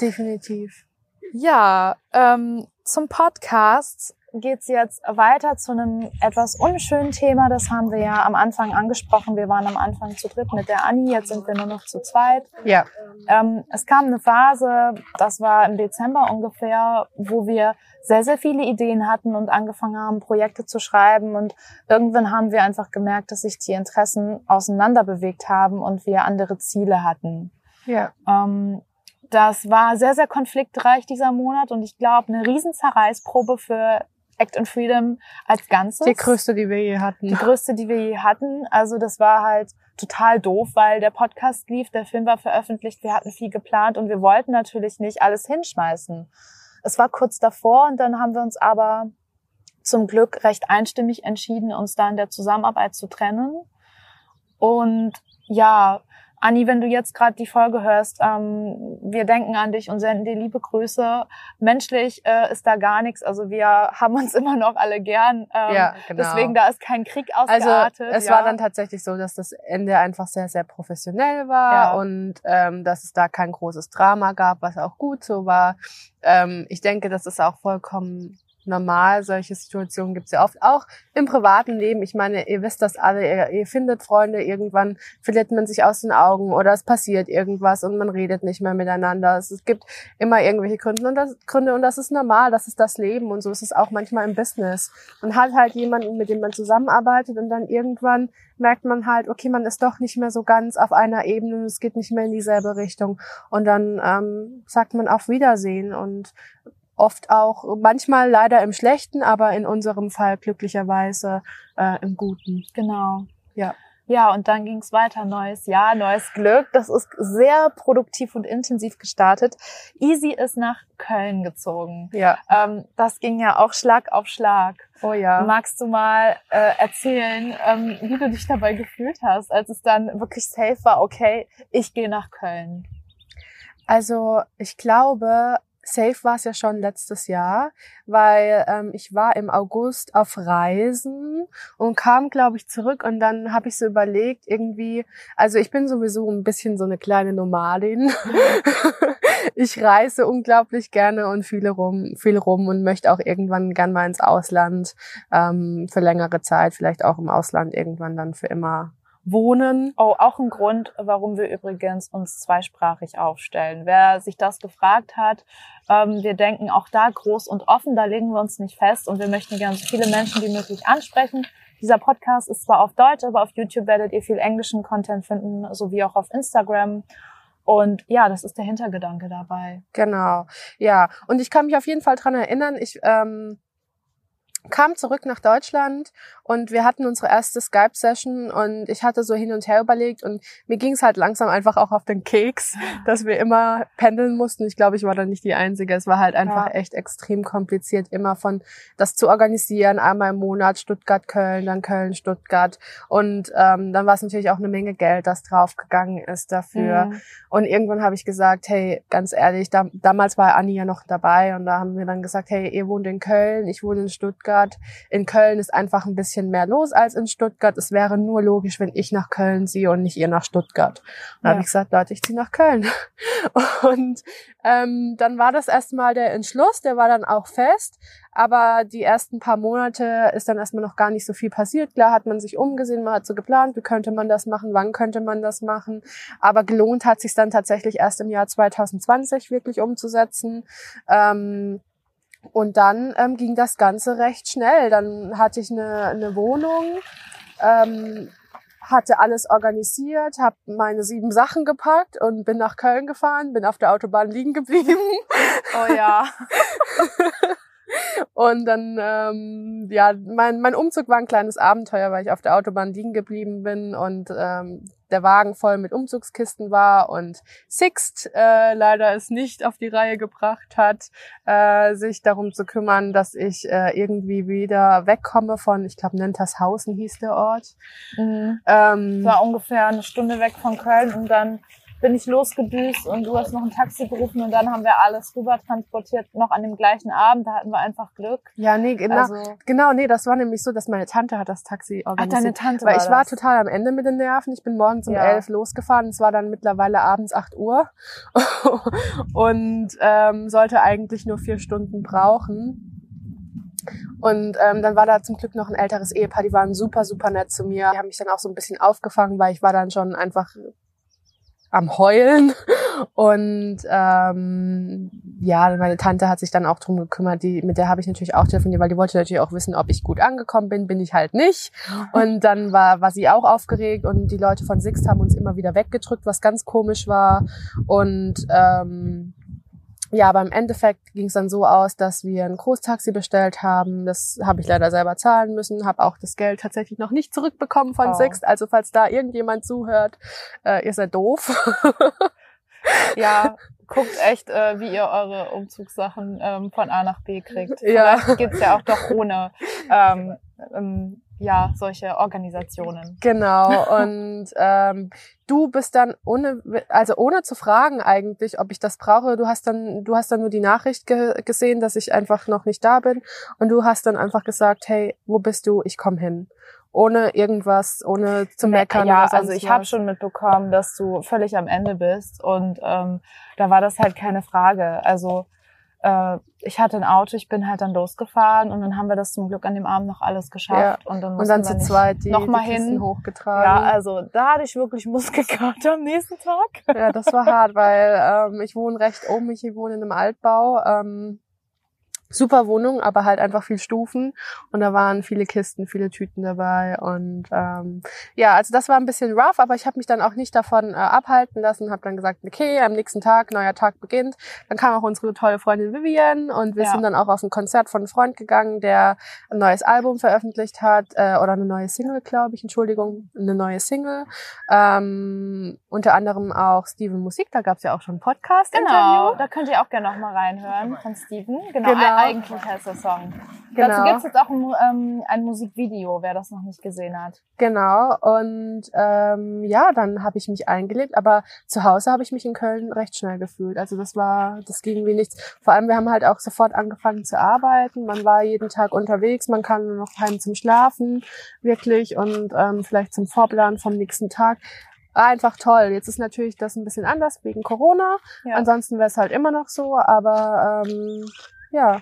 Definitiv. Ja, ähm, zum Podcast geht's jetzt weiter zu einem etwas unschönen Thema. Das haben wir ja am Anfang angesprochen. Wir waren am Anfang zu dritt mit der Anni, jetzt sind wir nur noch zu zweit. Ja. Ähm, es kam eine Phase, das war im Dezember ungefähr, wo wir sehr, sehr viele Ideen hatten und angefangen haben, Projekte zu schreiben. Und irgendwann haben wir einfach gemerkt, dass sich die Interessen auseinander bewegt haben und wir andere Ziele hatten. Ja. Ähm, das war sehr, sehr konfliktreich dieser Monat und ich glaube, eine riesen Zerreißprobe für Act and Freedom als Ganzes. Die größte, die wir je Die hatten. größte, die wir je hatten. Also das war halt total doof, weil der Podcast lief, der Film war veröffentlicht, wir hatten viel geplant und wir wollten natürlich nicht alles hinschmeißen. Es war kurz davor und dann haben wir uns aber zum Glück recht einstimmig entschieden, uns da in der Zusammenarbeit zu trennen. Und ja, Anni, wenn du jetzt gerade die Folge hörst, ähm, wir denken an dich und senden dir liebe Grüße. Menschlich äh, ist da gar nichts. Also wir haben uns immer noch alle gern. Ähm, Ja, genau. Deswegen, da ist kein Krieg Also ausgeartet. es ja. war dann tatsächlich so, dass das Ende einfach sehr, sehr professionell war Ja. und ähm, dass es da kein großes Drama gab, was auch gut so war. Ähm, ich denke, das ist auch vollkommen normal. Solche Situationen gibt es ja oft auch im privaten Leben. Ich meine, ihr wisst das alle, ihr, ihr findet Freunde, irgendwann verliert man sich aus den Augen oder es passiert irgendwas und man redet nicht mehr miteinander. Es, es gibt immer irgendwelche Gründe und, das, Gründe und das ist normal, das ist das Leben und so ist es auch manchmal im Business. Man hat halt jemanden, mit dem man zusammenarbeitet und dann irgendwann merkt man halt, okay, man ist doch nicht mehr so ganz auf einer Ebene und es geht nicht mehr in dieselbe Richtung. Und dann ähm, sagt man auf Wiedersehen und oft auch, manchmal leider im Schlechten, aber in unserem Fall glücklicherweise äh, im Guten. Genau. Ja. Ja, und dann ging's weiter. Neues Jahr, neues Glück. Das ist sehr produktiv und intensiv gestartet. Easy ist nach Köln gezogen. Ja. Ähm, das ging ja auch Schlag auf Schlag. Oh ja. Magst du mal äh, erzählen, ähm, wie du dich dabei gefühlt hast, als es dann wirklich safe war, okay, ich gehe nach Köln. Also ich glaube, safe war es ja schon letztes Jahr, weil ähm, ich war im August auf Reisen und kam, glaube ich, zurück und dann habe ich so überlegt, irgendwie, also ich bin sowieso ein bisschen so eine kleine Nomadin. ich reise unglaublich gerne und viele rum, viel rum und möchte auch irgendwann gern mal ins Ausland ähm, für längere Zeit, vielleicht auch im Ausland irgendwann dann für immer wohnen. Oh, auch ein Grund, warum wir übrigens uns zweisprachig aufstellen. Wer sich das gefragt hat, ähm, wir denken auch da groß und offen, da legen wir uns nicht fest und wir möchten gerne so viele Menschen wie möglich ansprechen. Dieser Podcast ist zwar auf Deutsch, aber auf YouTube werdet ihr viel englischen Content finden, sowie auch auf Instagram. Und ja, das ist der Hintergedanke dabei. Genau, ja. Und ich kann mich auf jeden Fall dran erinnern, ich ähm, kam zurück nach Deutschland und wir hatten unsere erste Skype-Session und ich hatte so hin und her überlegt und mir ging es halt langsam einfach auch auf den Keks, dass wir immer pendeln mussten. Ich glaube, ich war da nicht die Einzige. Es war halt einfach Ja. echt extrem kompliziert, immer von das zu organisieren, einmal im Monat Stuttgart, Köln, dann Köln, Stuttgart. Und ähm, dann war es natürlich auch eine Menge Geld, das draufgegangen ist dafür. Mhm. Und irgendwann habe ich gesagt, hey, ganz ehrlich, da, damals war Anni ja noch dabei und da haben wir dann gesagt, hey, ihr wohnt in Köln, ich wohne in Stuttgart. In Köln ist einfach ein bisschen mehr los als in Stuttgart. Es wäre nur logisch, wenn ich nach Köln ziehe und nicht ihr nach Stuttgart. Und Ja. habe ich gesagt, Leute, ich ziehe nach Köln. Und ähm, dann war das erstmal der Entschluss, der war dann auch fest. Aber die ersten paar Monate ist dann erstmal noch gar nicht so viel passiert. Klar hat man sich umgesehen, man hat so geplant, wie könnte man das machen, wann könnte man das machen. Aber gelohnt hat sich dann tatsächlich erst im Jahr 2020 wirklich umzusetzen. Ähm, und dann ähm, ging das Ganze recht schnell. Dann hatte ich eine, eine Wohnung ähm, hatte alles organisiert, habe meine sieben Sachen gepackt und bin nach Köln gefahren, bin auf der Autobahn liegen geblieben. Oh ja. Und dann, ähm, ja, mein, mein Umzug war ein kleines Abenteuer, weil ich auf der Autobahn liegen geblieben bin und ähm, der Wagen voll mit Umzugskisten war und Sixt äh, leider es nicht auf die Reihe gebracht hat, äh, sich darum zu kümmern, dass ich äh, irgendwie wieder wegkomme von, ich glaube, Nentershausen hieß der Ort. Mhm. Ähm, war ungefähr eine Stunde weg von Köln und dann bin ich losgedüst und du hast noch ein Taxi gerufen und dann haben wir alles rüber transportiert, noch an dem gleichen Abend. Da hatten wir einfach Glück. Ja, nee, genau, Also- genau, nee, das war nämlich so, dass meine Tante hat das Taxi Ach, organisiert. deine Tante Weil war ich war das. total am Ende mit den Nerven. Ich bin morgens um Ja. elf losgefahren. Es war dann mittlerweile abends 8 Uhr und ähm, sollte eigentlich nur vier Stunden brauchen. Und ähm, dann war da zum Glück noch ein älteres Ehepaar, die waren super, super nett zu mir. Die haben mich dann auch so ein bisschen aufgefangen, weil ich war dann schon einfach am Heulen. Und ähm, ja, meine Tante hat sich dann auch drum gekümmert, die, mit der habe ich natürlich auch telefoniert, weil die wollte natürlich auch wissen, ob ich gut angekommen bin, bin ich halt nicht. Und dann war, war sie auch aufgeregt und die Leute von Sixt haben uns immer wieder weggedrückt, was ganz komisch war. Und ähm, ja, aber im Endeffekt ging es dann so aus, dass wir ein Großtaxi bestellt haben. Das habe ich leider selber zahlen müssen, habe auch das Geld tatsächlich noch nicht zurückbekommen von Oh. Sixt. Also falls da irgendjemand zuhört, äh, ihr seid doof. Ja, guckt echt, äh, wie ihr eure Umzugssachen ähm, von A nach B kriegt. Ja. Vielleicht geht's ja auch doch ohne ähm, ähm, ja, solche Organisationen. Genau. Und ähm, du bist dann ohne, also ohne zu fragen eigentlich, ob ich das brauche. Du hast dann, du hast dann nur die Nachricht ge gesehen, dass ich einfach noch nicht da bin. Und du hast dann einfach gesagt, hey, wo bist du? Ich komme hin. Ohne irgendwas, ohne zu meckern. Ja, oder also ich habe schon mitbekommen, dass du völlig am Ende bist und ähm, da war das halt keine Frage. Also äh, ich hatte ein Auto, ich bin halt dann losgefahren und dann haben wir das zum Glück an dem Abend noch alles geschafft und dann Und mussten dann wir zu zweit die, noch mal die hin. hochgetragen. Ja, also da hatte ich wirklich Muskelkater am nächsten Tag. Ja, das war hart, weil ähm, ich wohne recht oben, ich wohne in einem Altbau. Ähm, super Wohnung, aber halt einfach viel Stufen und da waren viele Kisten, viele Tüten dabei und ähm, ja, also das war ein bisschen rough, aber ich habe mich dann auch nicht davon äh, abhalten lassen, habe dann gesagt, okay, am nächsten Tag, neuer Tag beginnt. Dann kam auch unsere tolle Freundin Vivian und wir Ja. sind dann auch auf ein Konzert von einem Freund gegangen, der ein neues Album veröffentlicht hat äh, oder eine neue Single, glaube ich, Entschuldigung, eine neue Single. Ähm, unter anderem auch Steven Musik, da gab's ja auch schon ein Podcast-Interview. Genau, da könnt ihr auch gerne noch mal reinhören von Steven. Genau, Genau. Eigentlich heißt der Song. Genau. Dazu gibt's jetzt auch ein, ähm, ein Musikvideo, wer das noch nicht gesehen hat. Genau. Und ähm, ja, dann habe ich mich eingelebt, aber zu Hause habe ich mich in Köln recht schnell gefühlt. Also das war, das ging wie nichts. Vor allem, wir haben halt auch sofort angefangen zu arbeiten. Man war jeden Tag unterwegs, man kam nur noch heim zum Schlafen, wirklich, und ähm, vielleicht zum Vorplan vom nächsten Tag. Einfach toll. Jetzt ist natürlich das ein bisschen anders wegen Corona. Ja. Ansonsten wäre es halt immer noch so, aber ähm, ja.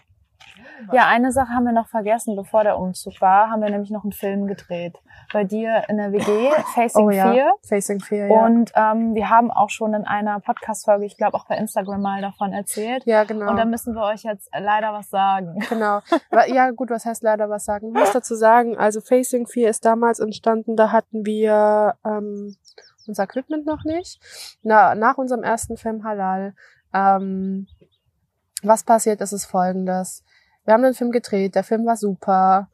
Ja, eine Sache haben wir noch vergessen, bevor der Umzug war, haben wir nämlich noch einen Film gedreht. Bei dir in der WG, Facing Oh ja. Fear. Facing Fear, ja. Und ähm, wir haben auch schon in einer Podcast-Folge, ich glaube auch bei Instagram mal davon erzählt. ja, genau. Und da müssen wir euch jetzt leider was sagen. Genau. Ja, gut, was heißt leider was sagen? Ich muss dazu sagen, also Facing 4 ist damals entstanden, da hatten wir ähm, unser Equipment noch nicht. Na, nach unserem ersten Film Halal. Ähm, was passiert ist, ist folgendes. Wir haben den Film gedreht, der Film war super.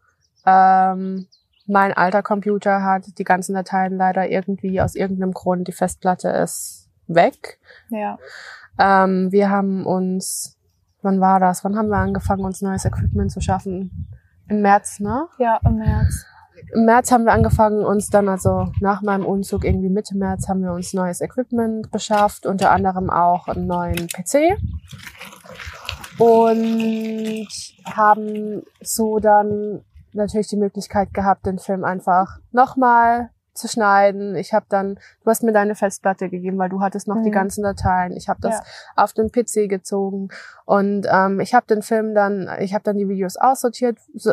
Ähm, mein alter Computer hat die ganzen Dateien leider irgendwie aus irgendeinem Grund, die Festplatte ist weg. Ja. Ähm, wir haben uns, wann war das? Wann haben wir angefangen, uns neues Equipment zu schaffen? Im März, ne? Ja, im März. Im März haben wir angefangen, uns dann, also nach meinem Umzug, irgendwie Mitte März, haben wir uns neues Equipment beschafft, unter anderem auch einen neuen PC. Und haben so dann natürlich die Möglichkeit gehabt, den Film einfach nochmal zu schneiden. Ich habe dann, du hast mir deine Festplatte gegeben, weil du hattest noch die Mhm. ganzen Dateien. Ich habe das Ja. auf den PC gezogen und ähm, ich habe den Film dann, ich habe dann die Videos aussortiert. So,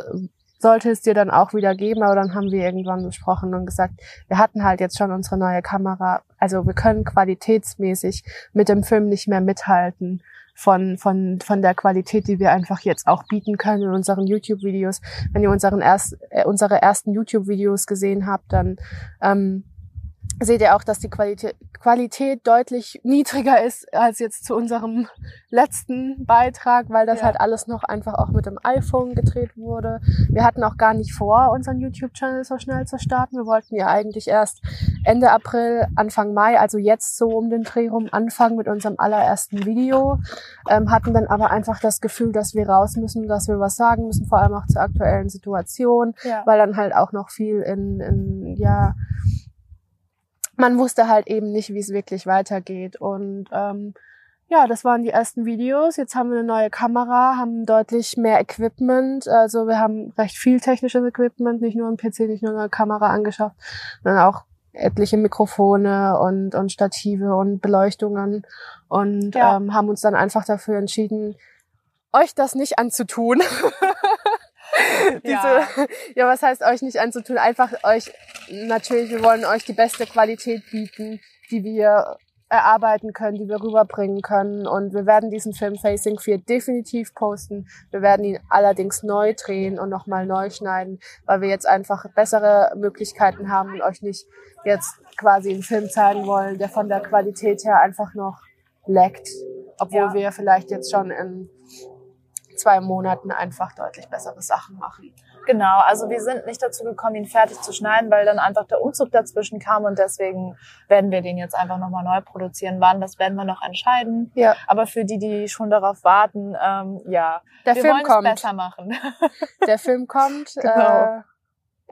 sollte es dir dann auch wieder geben, aber dann haben wir irgendwann besprochen und gesagt, wir hatten halt jetzt schon unsere neue Kamera, also wir können qualitätsmäßig mit dem Film nicht mehr mithalten von, von, von der Qualität, die wir einfach jetzt auch bieten können in unseren YouTube-Videos. Wenn ihr unseren erst, äh, unsere ersten YouTube-Videos gesehen habt, dann ähm, seht ihr auch, dass die Qualität, Qualität deutlich niedriger ist als jetzt zu unserem letzten Beitrag, weil das ja. halt alles noch einfach auch mit dem iPhone gedreht wurde. Wir hatten auch gar nicht vor, unseren YouTube-Channel so schnell zu starten. Wir wollten ja eigentlich erst Ende April, Anfang Mai, also jetzt so um den Dreh rum anfangen mit unserem allerersten Video, ähm, hatten dann aber einfach das Gefühl, dass wir raus müssen, dass wir was sagen müssen, vor allem auch zur aktuellen Situation, ja. weil dann halt auch noch viel in, in ja, man wusste halt eben nicht, wie es wirklich weitergeht. Und ähm, ja, das waren die ersten Videos. Jetzt haben wir eine neue Kamera, haben deutlich mehr Equipment. Also wir haben recht viel technisches Equipment, nicht nur ein PC, nicht nur eine Kamera angeschafft, sondern auch etliche Mikrofone und, und Stative und Beleuchtungen und ja. ähm, haben uns dann einfach dafür entschieden, euch das nicht anzutun. Diese, ja. ja, was heißt euch nicht anzutun? Einfach euch, natürlich, wir wollen euch die beste Qualität bieten, die wir erarbeiten können, die wir rüberbringen können. Und wir werden diesen Film Facing 4 definitiv posten. Wir werden ihn allerdings neu drehen und nochmal neu schneiden, weil wir jetzt einfach bessere Möglichkeiten haben und euch nicht jetzt quasi einen Film zeigen wollen, der von der Qualität her einfach noch leckt. Obwohl ja. wir vielleicht jetzt schon in zwei Monaten einfach deutlich bessere Sachen machen. Genau, also wir sind nicht dazu gekommen, ihn fertig zu schneiden, weil dann einfach der Umzug dazwischen kam und deswegen werden wir den jetzt einfach nochmal neu produzieren. Wann, das werden wir noch entscheiden. Ja. Aber für die, die schon darauf warten, ähm, ja, der wir Film wollen kommt. es besser machen. Der Film kommt. Genau. Äh,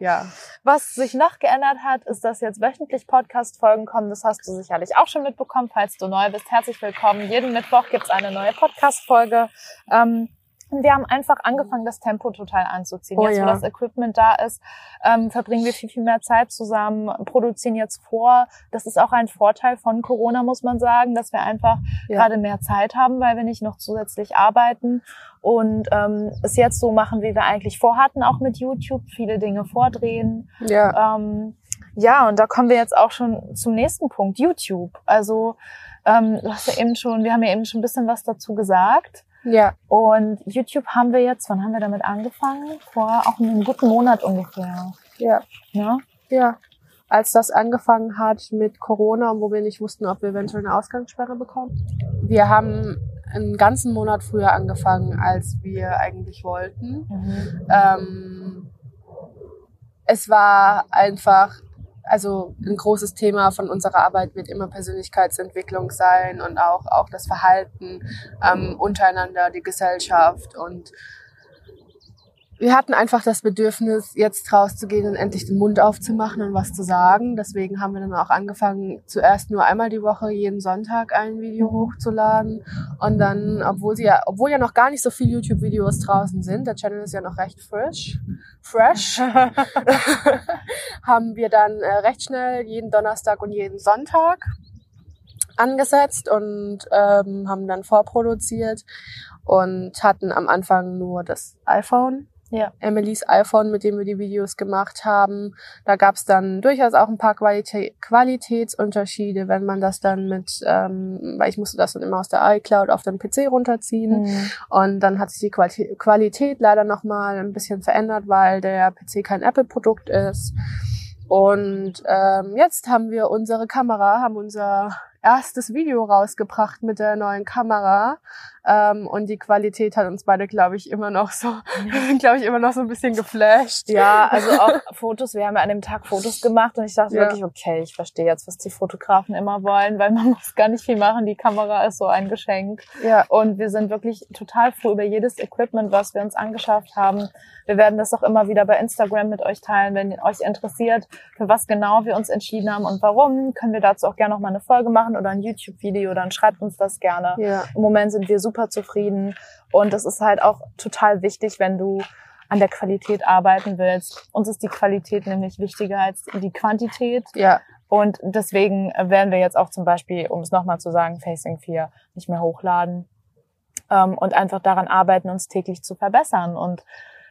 ja. Was sich noch geändert hat, ist, dass jetzt wöchentlich Podcast-Folgen kommen. Das hast du sicherlich auch schon mitbekommen. Falls du neu bist, herzlich willkommen. Jeden Mittwoch gibt's eine neue Podcast-Folge. Ähm, und wir haben einfach angefangen, das Tempo total anzuziehen. Oh, jetzt, wo ja. das Equipment da ist, ähm, verbringen wir viel, viel mehr Zeit zusammen, produzieren jetzt vor. Das ist auch ein Vorteil von Corona, muss man sagen, dass wir einfach ja. gerade mehr Zeit haben, weil wir nicht noch zusätzlich arbeiten und ähm, es jetzt so machen, wie wir eigentlich vorhatten, auch mit YouTube, viele Dinge vordrehen. Ja. Ähm, ja, und da kommen wir jetzt auch schon zum nächsten Punkt, YouTube. Also ähm, du hast ja eben schon, wir haben ja eben schon ein bisschen was dazu gesagt. Ja. Und YouTube haben wir jetzt, wann haben wir damit angefangen? Vor auch einem guten Monat ungefähr. Ja. Ja. Ja. Als das angefangen hat mit Corona, wo wir nicht wussten, ob wir eventuell eine Ausgangssperre bekommen. Wir haben einen ganzen Monat früher angefangen, als wir eigentlich wollten. Mhm. Ähm, es war einfach also ein großes Thema von unserer Arbeit wird immer Persönlichkeitsentwicklung sein und auch, auch das Verhalten ähm, untereinander, die Gesellschaft und wir hatten einfach das Bedürfnis, jetzt rauszugehen und endlich den Mund aufzumachen und was zu sagen. Deswegen haben wir dann auch angefangen, zuerst nur einmal die Woche jeden Sonntag ein Video hochzuladen. Und dann, obwohl sie ja, obwohl ja noch gar nicht so viele YouTube-Videos draußen sind, der Channel ist ja noch recht frisch, fresh, haben wir dann äh, recht schnell jeden Donnerstag und jeden Sonntag angesetzt und ähm, haben dann vorproduziert und hatten am Anfang nur das iPhone ja. Emilys iPhone, mit dem wir die Videos gemacht haben. Da gab es dann durchaus auch ein paar Qualitä Qualitätsunterschiede, wenn man das dann mit, ähm, weil ich musste das dann immer aus der iCloud auf den PC runterziehen. Mhm. Und dann hat sich die Quali Qualität leider nochmal ein bisschen verändert, weil der PC kein Apple-Produkt ist. Und ähm, jetzt haben wir unsere Kamera, haben unser erstes Video rausgebracht mit der neuen Kamera. Ähm, und die Qualität hat uns beide, glaube ich, immer noch so, glaube ich, immer noch so ein bisschen geflasht. Ja, also auch Fotos. Wir haben ja an dem Tag Fotos gemacht und ich dachte ja. wirklich, okay, ich verstehe jetzt, was die Fotografen immer wollen, weil man muss gar nicht viel machen. Die Kamera ist so ein Geschenk. Ja. Und wir sind wirklich total froh über jedes Equipment, was wir uns angeschafft haben. Wir werden das auch immer wieder bei Instagram mit euch teilen, wenn euch interessiert, für was genau wir uns entschieden haben und warum. Können wir dazu auch gerne noch mal eine Folge machen oder ein YouTube-Video, dann schreibt uns das gerne. Ja. Im Moment sind wir super zufrieden und das ist halt auch total wichtig, wenn du an der Qualität arbeiten willst. Uns ist die Qualität nämlich wichtiger als die Quantität. Ja. Und deswegen werden wir jetzt auch zum Beispiel, um es nochmal zu sagen, Facing 4 nicht mehr hochladen ähm, und einfach daran arbeiten, uns täglich zu verbessern. Und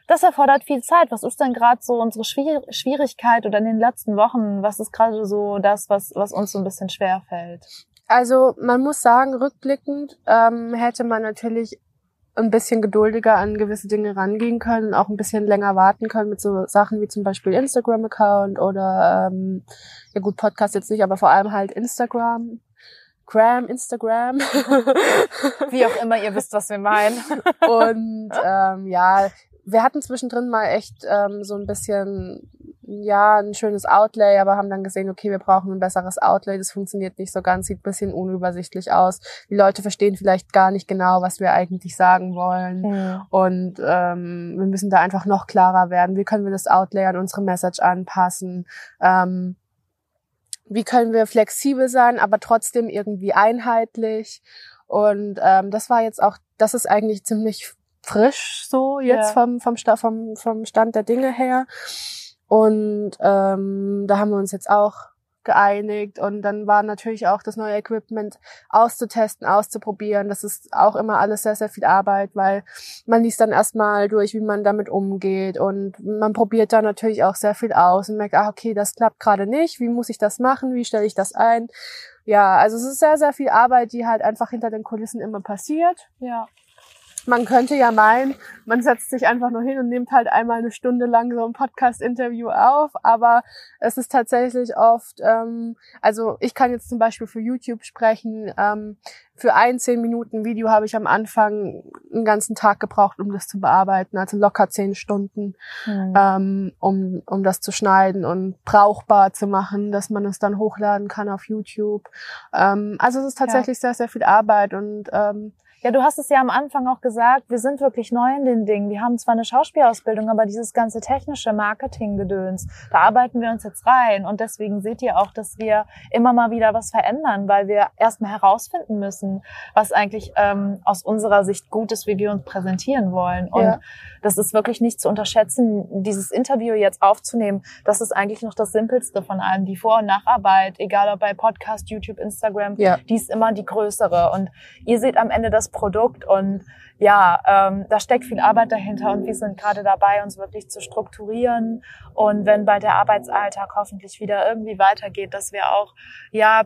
das erfordert viel Zeit. Was ist denn gerade so unsere Schwierigkeit oder in den letzten Wochen? Was ist gerade so das, was, was uns so ein bisschen schwer fällt? Also man muss sagen, rückblickend ähm, hätte man natürlich ein bisschen geduldiger an gewisse Dinge rangehen können, auch ein bisschen länger warten können mit so Sachen wie zum Beispiel Instagram-Account oder ähm, ja gut, Podcast jetzt nicht, aber vor allem halt Instagram. Gram, Instagram. Wie auch immer, ihr wisst, was wir meinen. Und ähm, ja, wir hatten zwischendrin mal echt ähm, so ein bisschen ja, ein schönes Outlay, aber haben dann gesehen, okay, wir brauchen ein besseres Outlay, das funktioniert nicht so ganz, sieht ein bisschen unübersichtlich aus. Die Leute verstehen vielleicht gar nicht genau, was wir eigentlich sagen wollen. Mhm. Und ähm, wir müssen da einfach noch klarer werden. Wie können wir das Outlay an unsere Message anpassen? Ähm, wie können wir flexibel sein, aber trotzdem irgendwie einheitlich? Und ähm, das war jetzt auch, das ist eigentlich ziemlich frisch so jetzt ja. vom, vom, vom, vom Stand der Dinge her. Und ähm, da haben wir uns jetzt auch geeinigt und dann war natürlich auch das neue Equipment auszutesten, auszuprobieren. Das ist auch immer alles sehr, sehr viel Arbeit, weil man liest dann erstmal durch, wie man damit umgeht und man probiert da natürlich auch sehr viel aus und merkt, ah, okay, das klappt gerade nicht, wie muss ich das machen, wie stelle ich das ein? Ja, also es ist sehr, sehr viel Arbeit, die halt einfach hinter den Kulissen immer passiert. Ja man könnte ja meinen, man setzt sich einfach nur hin und nimmt halt einmal eine Stunde lang so ein Podcast-Interview auf, aber es ist tatsächlich oft, ähm, also ich kann jetzt zum Beispiel für YouTube sprechen, ähm, für ein zehn Minuten Video habe ich am Anfang einen ganzen Tag gebraucht, um das zu bearbeiten, also locker zehn Stunden, mhm. ähm, um, um das zu schneiden und brauchbar zu machen, dass man es dann hochladen kann auf YouTube. Ähm, also es ist tatsächlich ja. sehr, sehr viel Arbeit und ähm, ja, du hast es ja am Anfang auch gesagt, wir sind wirklich neu in den Dingen. Wir haben zwar eine Schauspielausbildung, aber dieses ganze technische Marketinggedöns, da arbeiten wir uns jetzt rein. Und deswegen seht ihr auch, dass wir immer mal wieder was verändern, weil wir erstmal herausfinden müssen, was eigentlich ähm, aus unserer Sicht gut ist, wie wir uns präsentieren wollen. Und ja. das ist wirklich nicht zu unterschätzen, dieses Interview jetzt aufzunehmen. Das ist eigentlich noch das Simpelste von allem. Die Vor- und Nacharbeit, egal ob bei Podcast, YouTube, Instagram, ja. die ist immer die größere. Und ihr seht am Ende das Produkt und ja, ähm, da steckt viel Arbeit dahinter und wir sind gerade dabei, uns wirklich zu strukturieren und wenn bald der Arbeitsalltag hoffentlich wieder irgendwie weitergeht, dass wir auch ja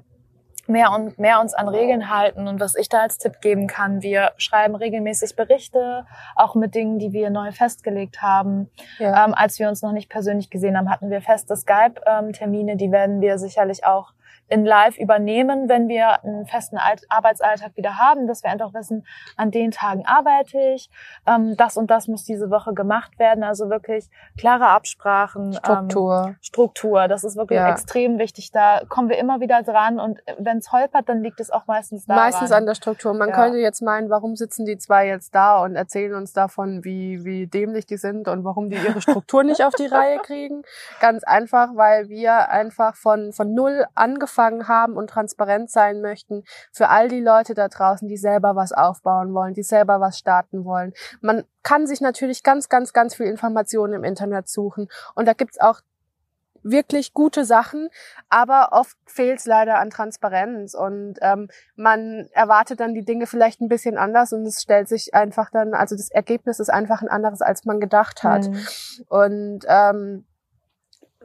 mehr und mehr uns an Regeln halten und was ich da als Tipp geben kann, wir schreiben regelmäßig Berichte, auch mit Dingen, die wir neu festgelegt haben. Ja. Ähm, als wir uns noch nicht persönlich gesehen haben, hatten wir feste Skype-Termine, die werden wir sicherlich auch in Live übernehmen, wenn wir einen festen Arbeitsalltag wieder haben, dass wir einfach wissen, an den Tagen arbeite ich, ähm, das und das muss diese Woche gemacht werden. Also wirklich klare Absprachen. Struktur. Ähm, Struktur, das ist wirklich ja. extrem wichtig. Da kommen wir immer wieder dran und wenn es holpert, dann liegt es auch meistens da. Meistens an der Struktur. Man ja. könnte jetzt meinen, warum sitzen die zwei jetzt da und erzählen uns davon, wie, wie dämlich die sind und warum die ihre Struktur nicht auf die Reihe kriegen. Ganz einfach, weil wir einfach von, von null angefangen angefangen haben und transparent sein möchten für all die Leute da draußen, die selber was aufbauen wollen, die selber was starten wollen. Man kann sich natürlich ganz, ganz, ganz viel Informationen im Internet suchen und da gibt's auch wirklich gute Sachen, aber oft fehlt es leider an Transparenz und ähm, man erwartet dann die Dinge vielleicht ein bisschen anders und es stellt sich einfach dann, also das Ergebnis ist einfach ein anderes, als man gedacht hat. Mhm. Und ähm,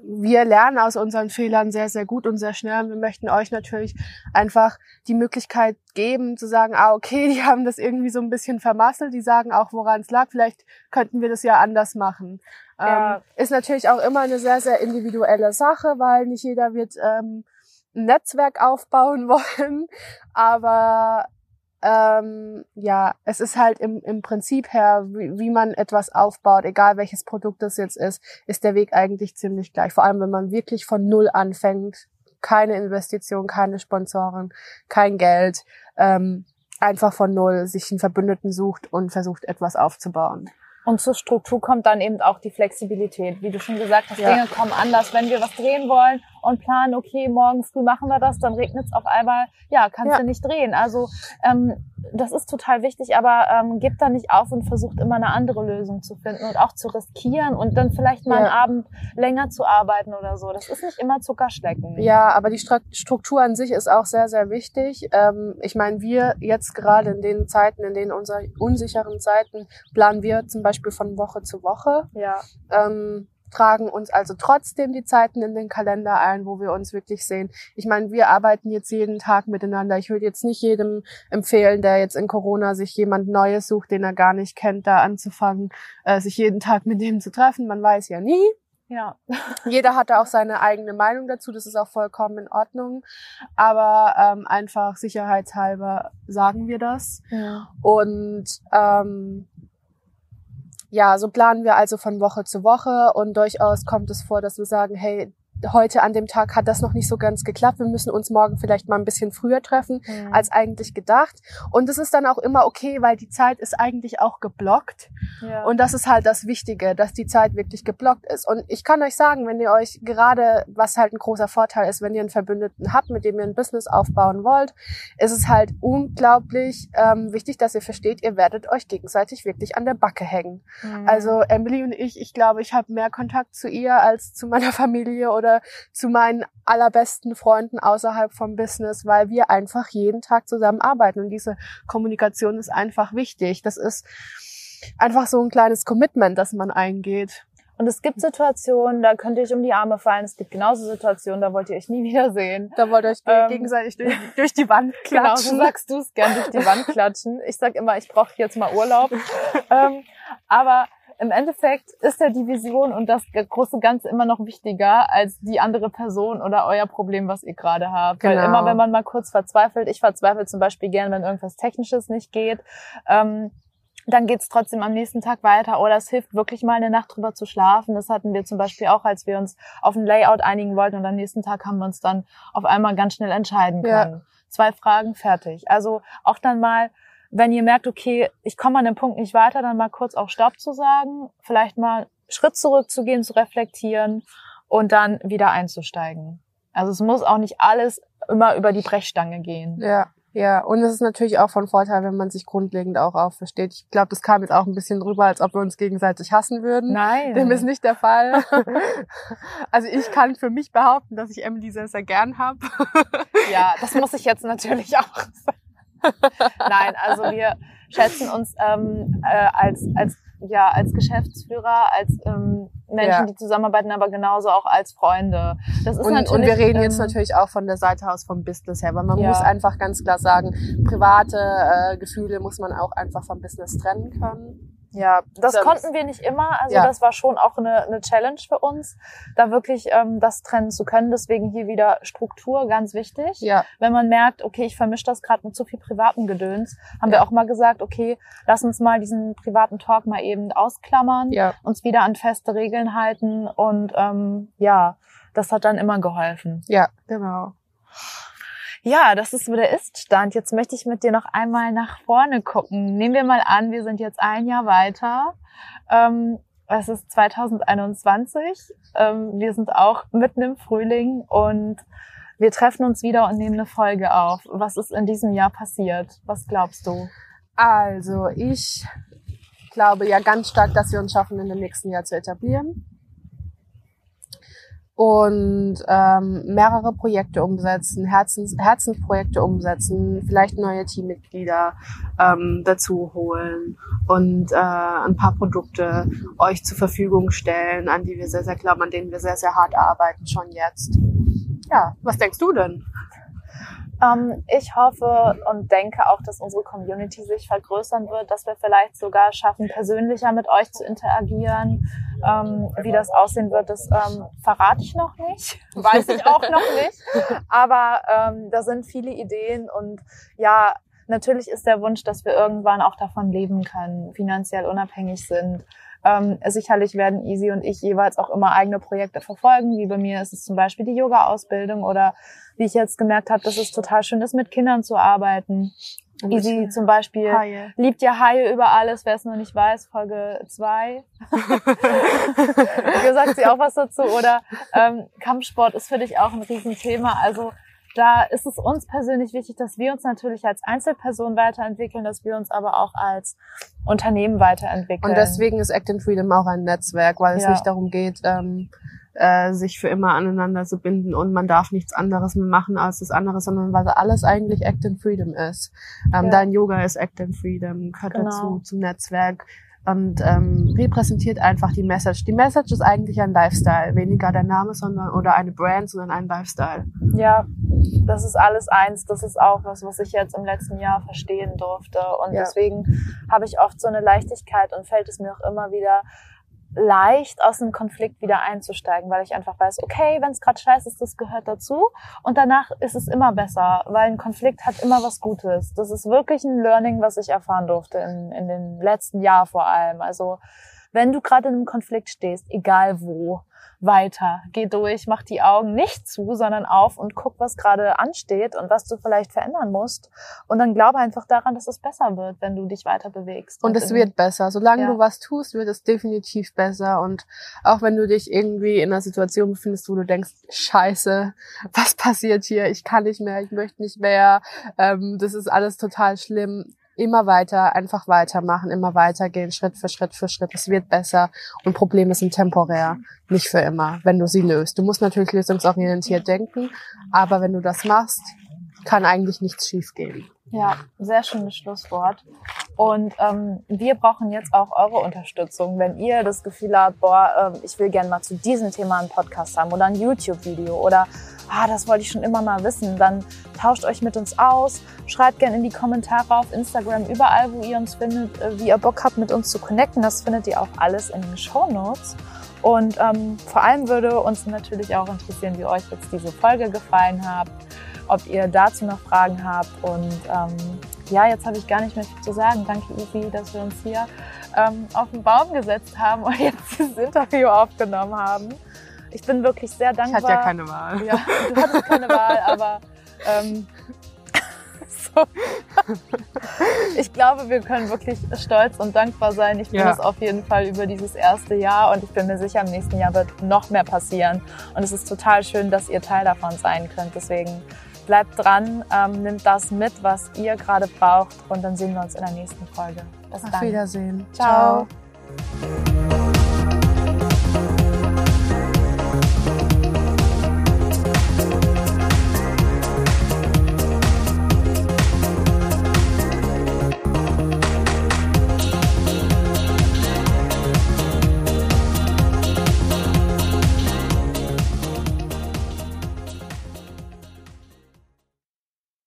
wir lernen aus unseren Fehlern sehr, sehr gut und sehr schnell. Und wir möchten euch natürlich einfach die Möglichkeit geben, zu sagen, ah, okay, die haben das irgendwie so ein bisschen vermasselt. Die sagen auch, woran es lag. Vielleicht könnten wir das ja anders machen. Ja. Ähm, ist natürlich auch immer eine sehr, sehr individuelle Sache, weil nicht jeder wird ähm, ein Netzwerk aufbauen wollen. Aber ähm, ja, es ist halt im, im Prinzip her, wie, wie man etwas aufbaut, egal welches Produkt das jetzt ist, ist der Weg eigentlich ziemlich gleich. Vor allem, wenn man wirklich von Null anfängt, keine Investition, keine Sponsoren, kein Geld, ähm, einfach von Null sich einen Verbündeten sucht und versucht, etwas aufzubauen. Und zur Struktur kommt dann eben auch die Flexibilität. Wie du schon gesagt hast, ja. Dinge kommen anders. Wenn wir was drehen wollen und planen, okay, morgen früh machen wir das, dann regnet es auf einmal, ja, kannst ja. du nicht drehen. Also ähm, das ist total wichtig, aber ähm, gebt da nicht auf und versucht immer eine andere Lösung zu finden und auch zu riskieren und dann vielleicht mal ja. einen Abend länger zu arbeiten oder so. Das ist nicht immer Zuckerschlecken. Ja, aber die Struktur an sich ist auch sehr, sehr wichtig. Ähm, ich meine, wir jetzt gerade in den Zeiten, in denen unserer unsicheren Zeiten, planen wir zum Beispiel von Woche zu Woche. Ja. Ähm, tragen uns also trotzdem die Zeiten in den Kalender ein, wo wir uns wirklich sehen. Ich meine, wir arbeiten jetzt jeden Tag miteinander. Ich würde jetzt nicht jedem empfehlen, der jetzt in Corona sich jemand Neues sucht, den er gar nicht kennt, da anzufangen, äh, sich jeden Tag mit dem zu treffen. Man weiß ja nie. Ja. Jeder hat da auch seine eigene Meinung dazu, das ist auch vollkommen in Ordnung. Aber ähm, einfach sicherheitshalber sagen wir das. ja. Und ähm, ja, so planen wir also von Woche zu Woche und durchaus kommt es vor, dass wir sagen, hey, heute an dem Tag hat das noch nicht so ganz geklappt. Wir müssen uns morgen vielleicht mal ein bisschen früher treffen Mhm. als eigentlich gedacht. Und es ist dann auch immer okay, weil die Zeit ist eigentlich auch geblockt. ja. Und das ist halt das Wichtige, dass die Zeit wirklich geblockt ist. Und ich kann euch sagen, wenn ihr euch gerade, was halt ein großer Vorteil ist, wenn ihr einen Verbündeten habt, mit dem ihr ein Business aufbauen wollt, ist es halt unglaublich ähm, wichtig, dass ihr versteht, ihr werdet euch gegenseitig wirklich an der Backe hängen. Mhm. Also Emily und ich, ich glaube, ich habe mehr Kontakt zu ihr als zu meiner Familie oder zu meinen allerbesten Freunden außerhalb vom Business, weil wir einfach jeden Tag zusammen arbeiten. Und diese Kommunikation ist einfach wichtig. Das ist einfach so ein kleines Commitment, das man eingeht. Und es gibt Situationen, da könnt ihr euch um die Arme fallen. Es gibt genauso Situationen, da wollt ihr euch nie wiedersehen. Da wollt ihr euch Ähm, gegenseitig durch, durch die Wand Genau, so klatschen. sagst du es gern durch die Wand klatschen. Ich sag immer, ich brauche jetzt mal Urlaub. ähm, aber im Endeffekt ist ja die Vision und das große Ganze immer noch wichtiger als die andere Person oder euer Problem, was ihr gerade habt. Weil Genau. immer, wenn man mal kurz verzweifelt, ich verzweifle zum Beispiel gern, wenn irgendwas Technisches nicht geht, ähm, dann geht's trotzdem am nächsten Tag weiter. Oder es hilft wirklich mal eine Nacht drüber zu schlafen. Das hatten wir zum Beispiel auch, als wir uns auf ein Layout einigen wollten und am nächsten Tag haben wir uns dann auf einmal ganz schnell entscheiden Ja. können. Zwei Fragen, fertig. Also auch dann mal, wenn ihr merkt, okay, ich komme an dem Punkt nicht weiter, dann mal kurz auch Stopp zu sagen, vielleicht mal Schritt zurückzugehen, zu reflektieren und dann wieder einzusteigen. Also es muss auch nicht alles immer über die Brechstange gehen. Ja, ja. Und es ist natürlich auch von Vorteil, wenn man sich grundlegend auch aufversteht. Ich glaube, das kam jetzt auch ein bisschen rüber, als ob wir uns gegenseitig hassen würden. Nein. Dem ist nicht der Fall. also ich kann für mich behaupten, dass ich Emily sehr, sehr gern habe. Ja, das muss ich jetzt natürlich auch sagen. Nein, also wir schätzen uns ähm, äh, als, als, ja, als Geschäftsführer, als ähm, Menschen, Ja. die zusammenarbeiten, aber genauso auch als Freunde. Das ist Und, natürlich, und wir reden jetzt ähm, natürlich auch von der Seite aus vom Business her, weil man Ja. muss einfach ganz klar sagen, private äh, Gefühle muss man auch einfach vom Business trennen können. Ja, das Sonst- konnten wir nicht immer. Also Ja. das war schon auch eine, eine Challenge für uns, da wirklich ähm, das trennen zu können. Deswegen hier wieder Struktur, ganz wichtig. Ja, Wenn man merkt, okay, ich vermische das gerade mit zu viel privaten Gedöns, haben wir Ja. auch mal gesagt, okay, lass uns mal diesen privaten Talk mal eben ausklammern, ja. uns wieder an feste Regeln halten und ähm, ja, das hat dann immer geholfen. Ja, genau. Ja, das ist so der Ist-Stand. Jetzt möchte ich mit dir noch einmal nach vorne gucken. Nehmen wir mal an, wir sind jetzt ein Jahr weiter. Ähm, es ist 2021. Ähm, wir sind auch mitten im Frühling und wir treffen uns wieder und nehmen eine Folge auf. Was ist in diesem Jahr passiert? Was glaubst du? Also ich glaube ja ganz stark, dass wir uns schaffen, in dem nächsten Jahr zu etablieren. Und ähm, mehrere Projekte umsetzen, Herzens, Herzensprojekte umsetzen, vielleicht neue Teammitglieder ähm, dazu holen und äh, ein paar Produkte euch zur Verfügung stellen, an die wir sehr, sehr glauben, an denen wir sehr, sehr hart arbeiten, schon jetzt. Ja, was denkst du denn? Ähm, ich hoffe und denke auch, dass unsere Community sich vergrößern wird, dass wir vielleicht sogar schaffen, persönlicher mit euch zu interagieren. Ähm, wie das aussehen wird, das ähm, verrate ich noch nicht. Weiß ich auch noch nicht. Aber ähm, da sind viele Ideen und ja, natürlich ist der Wunsch, dass wir irgendwann auch davon leben können, finanziell unabhängig sind. Ähm, sicherlich werden Easy und ich jeweils auch immer eigene Projekte verfolgen. Wie bei mir ist es zum Beispiel die Yoga-Ausbildung oder wie ich jetzt gemerkt habe, dass es total schön ist, mit Kindern zu arbeiten. Easy zum Beispiel Haie. liebt ja Haie über alles, wer es noch nicht weiß, Folge 2. Hier sagt sie auch was dazu. Oder ähm, Kampfsport ist für dich auch ein Riesenthema. Also da ist es uns persönlich wichtig, dass wir uns natürlich als Einzelperson weiterentwickeln, dass wir uns aber auch als Unternehmen weiterentwickeln. Und deswegen ist Act in Freedom auch ein Netzwerk, weil es Ja. nicht darum geht, ähm, äh, sich für immer aneinander zu binden und man darf nichts anderes mehr machen als das andere, sondern weil alles eigentlich Act in Freedom ist. Ähm, Ja. Dein Yoga ist Act in Freedom, gehört Genau. dazu zum Netzwerk. und ähm, repräsentiert einfach die Message. Die Message ist eigentlich ein Lifestyle, weniger der Name, sondern oder eine Brand, sondern ein Lifestyle. Ja, das ist alles eins. Das ist auch was, was ich jetzt im letzten Jahr verstehen durfte. Und Ja. deswegen habe ich oft so eine Leichtigkeit und fällt es mir auch immer wieder leicht, aus einem Konflikt wieder einzusteigen, weil ich einfach weiß, okay, wenn es gerade scheiße ist, das gehört dazu. Und danach ist es immer besser, weil ein Konflikt hat immer was Gutes. Das ist wirklich ein Learning, was ich erfahren durfte in, in den letzten Jahr vor allem. Also wenn du gerade in einem Konflikt stehst, egal wo, weiter, geh durch, mach die Augen nicht zu, sondern auf und guck, was gerade ansteht und was du vielleicht verändern musst. Und dann glaube einfach daran, dass es besser wird, wenn du dich weiter bewegst. Und es wird besser. Solange Ja. du was tust, wird es definitiv besser. Und auch wenn du dich irgendwie in einer Situation befindest, wo du denkst, scheiße, was passiert hier? Ich kann nicht mehr, ich möchte nicht mehr. Ähm, das ist alles total schlimm. Immer weiter, einfach weitermachen, immer weitergehen, Schritt für Schritt für Schritt. Es wird besser. Und Probleme sind temporär, nicht für immer, wenn du sie löst. Du musst natürlich lösungsorientiert denken, aber wenn du das machst, kann eigentlich nichts schiefgehen. Ja, sehr schönes Schlusswort. Und ähm, wir brauchen jetzt auch eure Unterstützung, wenn ihr das Gefühl habt, boah, ähm, ich will gerne mal zu diesem Thema einen Podcast haben oder ein YouTube-Video oder ah, das wollte ich schon immer mal wissen, dann tauscht euch mit uns aus, schreibt gerne in die Kommentare auf Instagram, überall, wo ihr uns findet, äh, wie ihr Bock habt, mit uns zu connecten. Das findet ihr auch alles in den Show Notes. Und ähm, vor allem würde uns natürlich auch interessieren, wie euch jetzt diese Folge gefallen hat, ob ihr dazu noch Fragen habt. Und ähm, ja, jetzt habe ich gar nicht mehr viel zu sagen. Danke, Ivi, dass wir uns hier ähm, auf den Baum gesetzt haben und jetzt dieses Interview aufgenommen haben. Ich bin wirklich sehr Ich dankbar. hatte ja keine Wahl. Ja, du hattest keine Wahl, aber ähm, so. ich glaube, wir können wirklich stolz und dankbar sein. Ich bin Ja. es auf jeden Fall über dieses erste Jahr und ich bin mir sicher, im nächsten Jahr wird noch mehr passieren. Und es ist total schön, dass ihr Teil davon sein könnt. Deswegen bleibt dran, ähm, nimmt das mit, was ihr gerade braucht und dann sehen wir uns in der nächsten Folge. Bis Auf dann. Wiedersehen. Ciao. Ciao.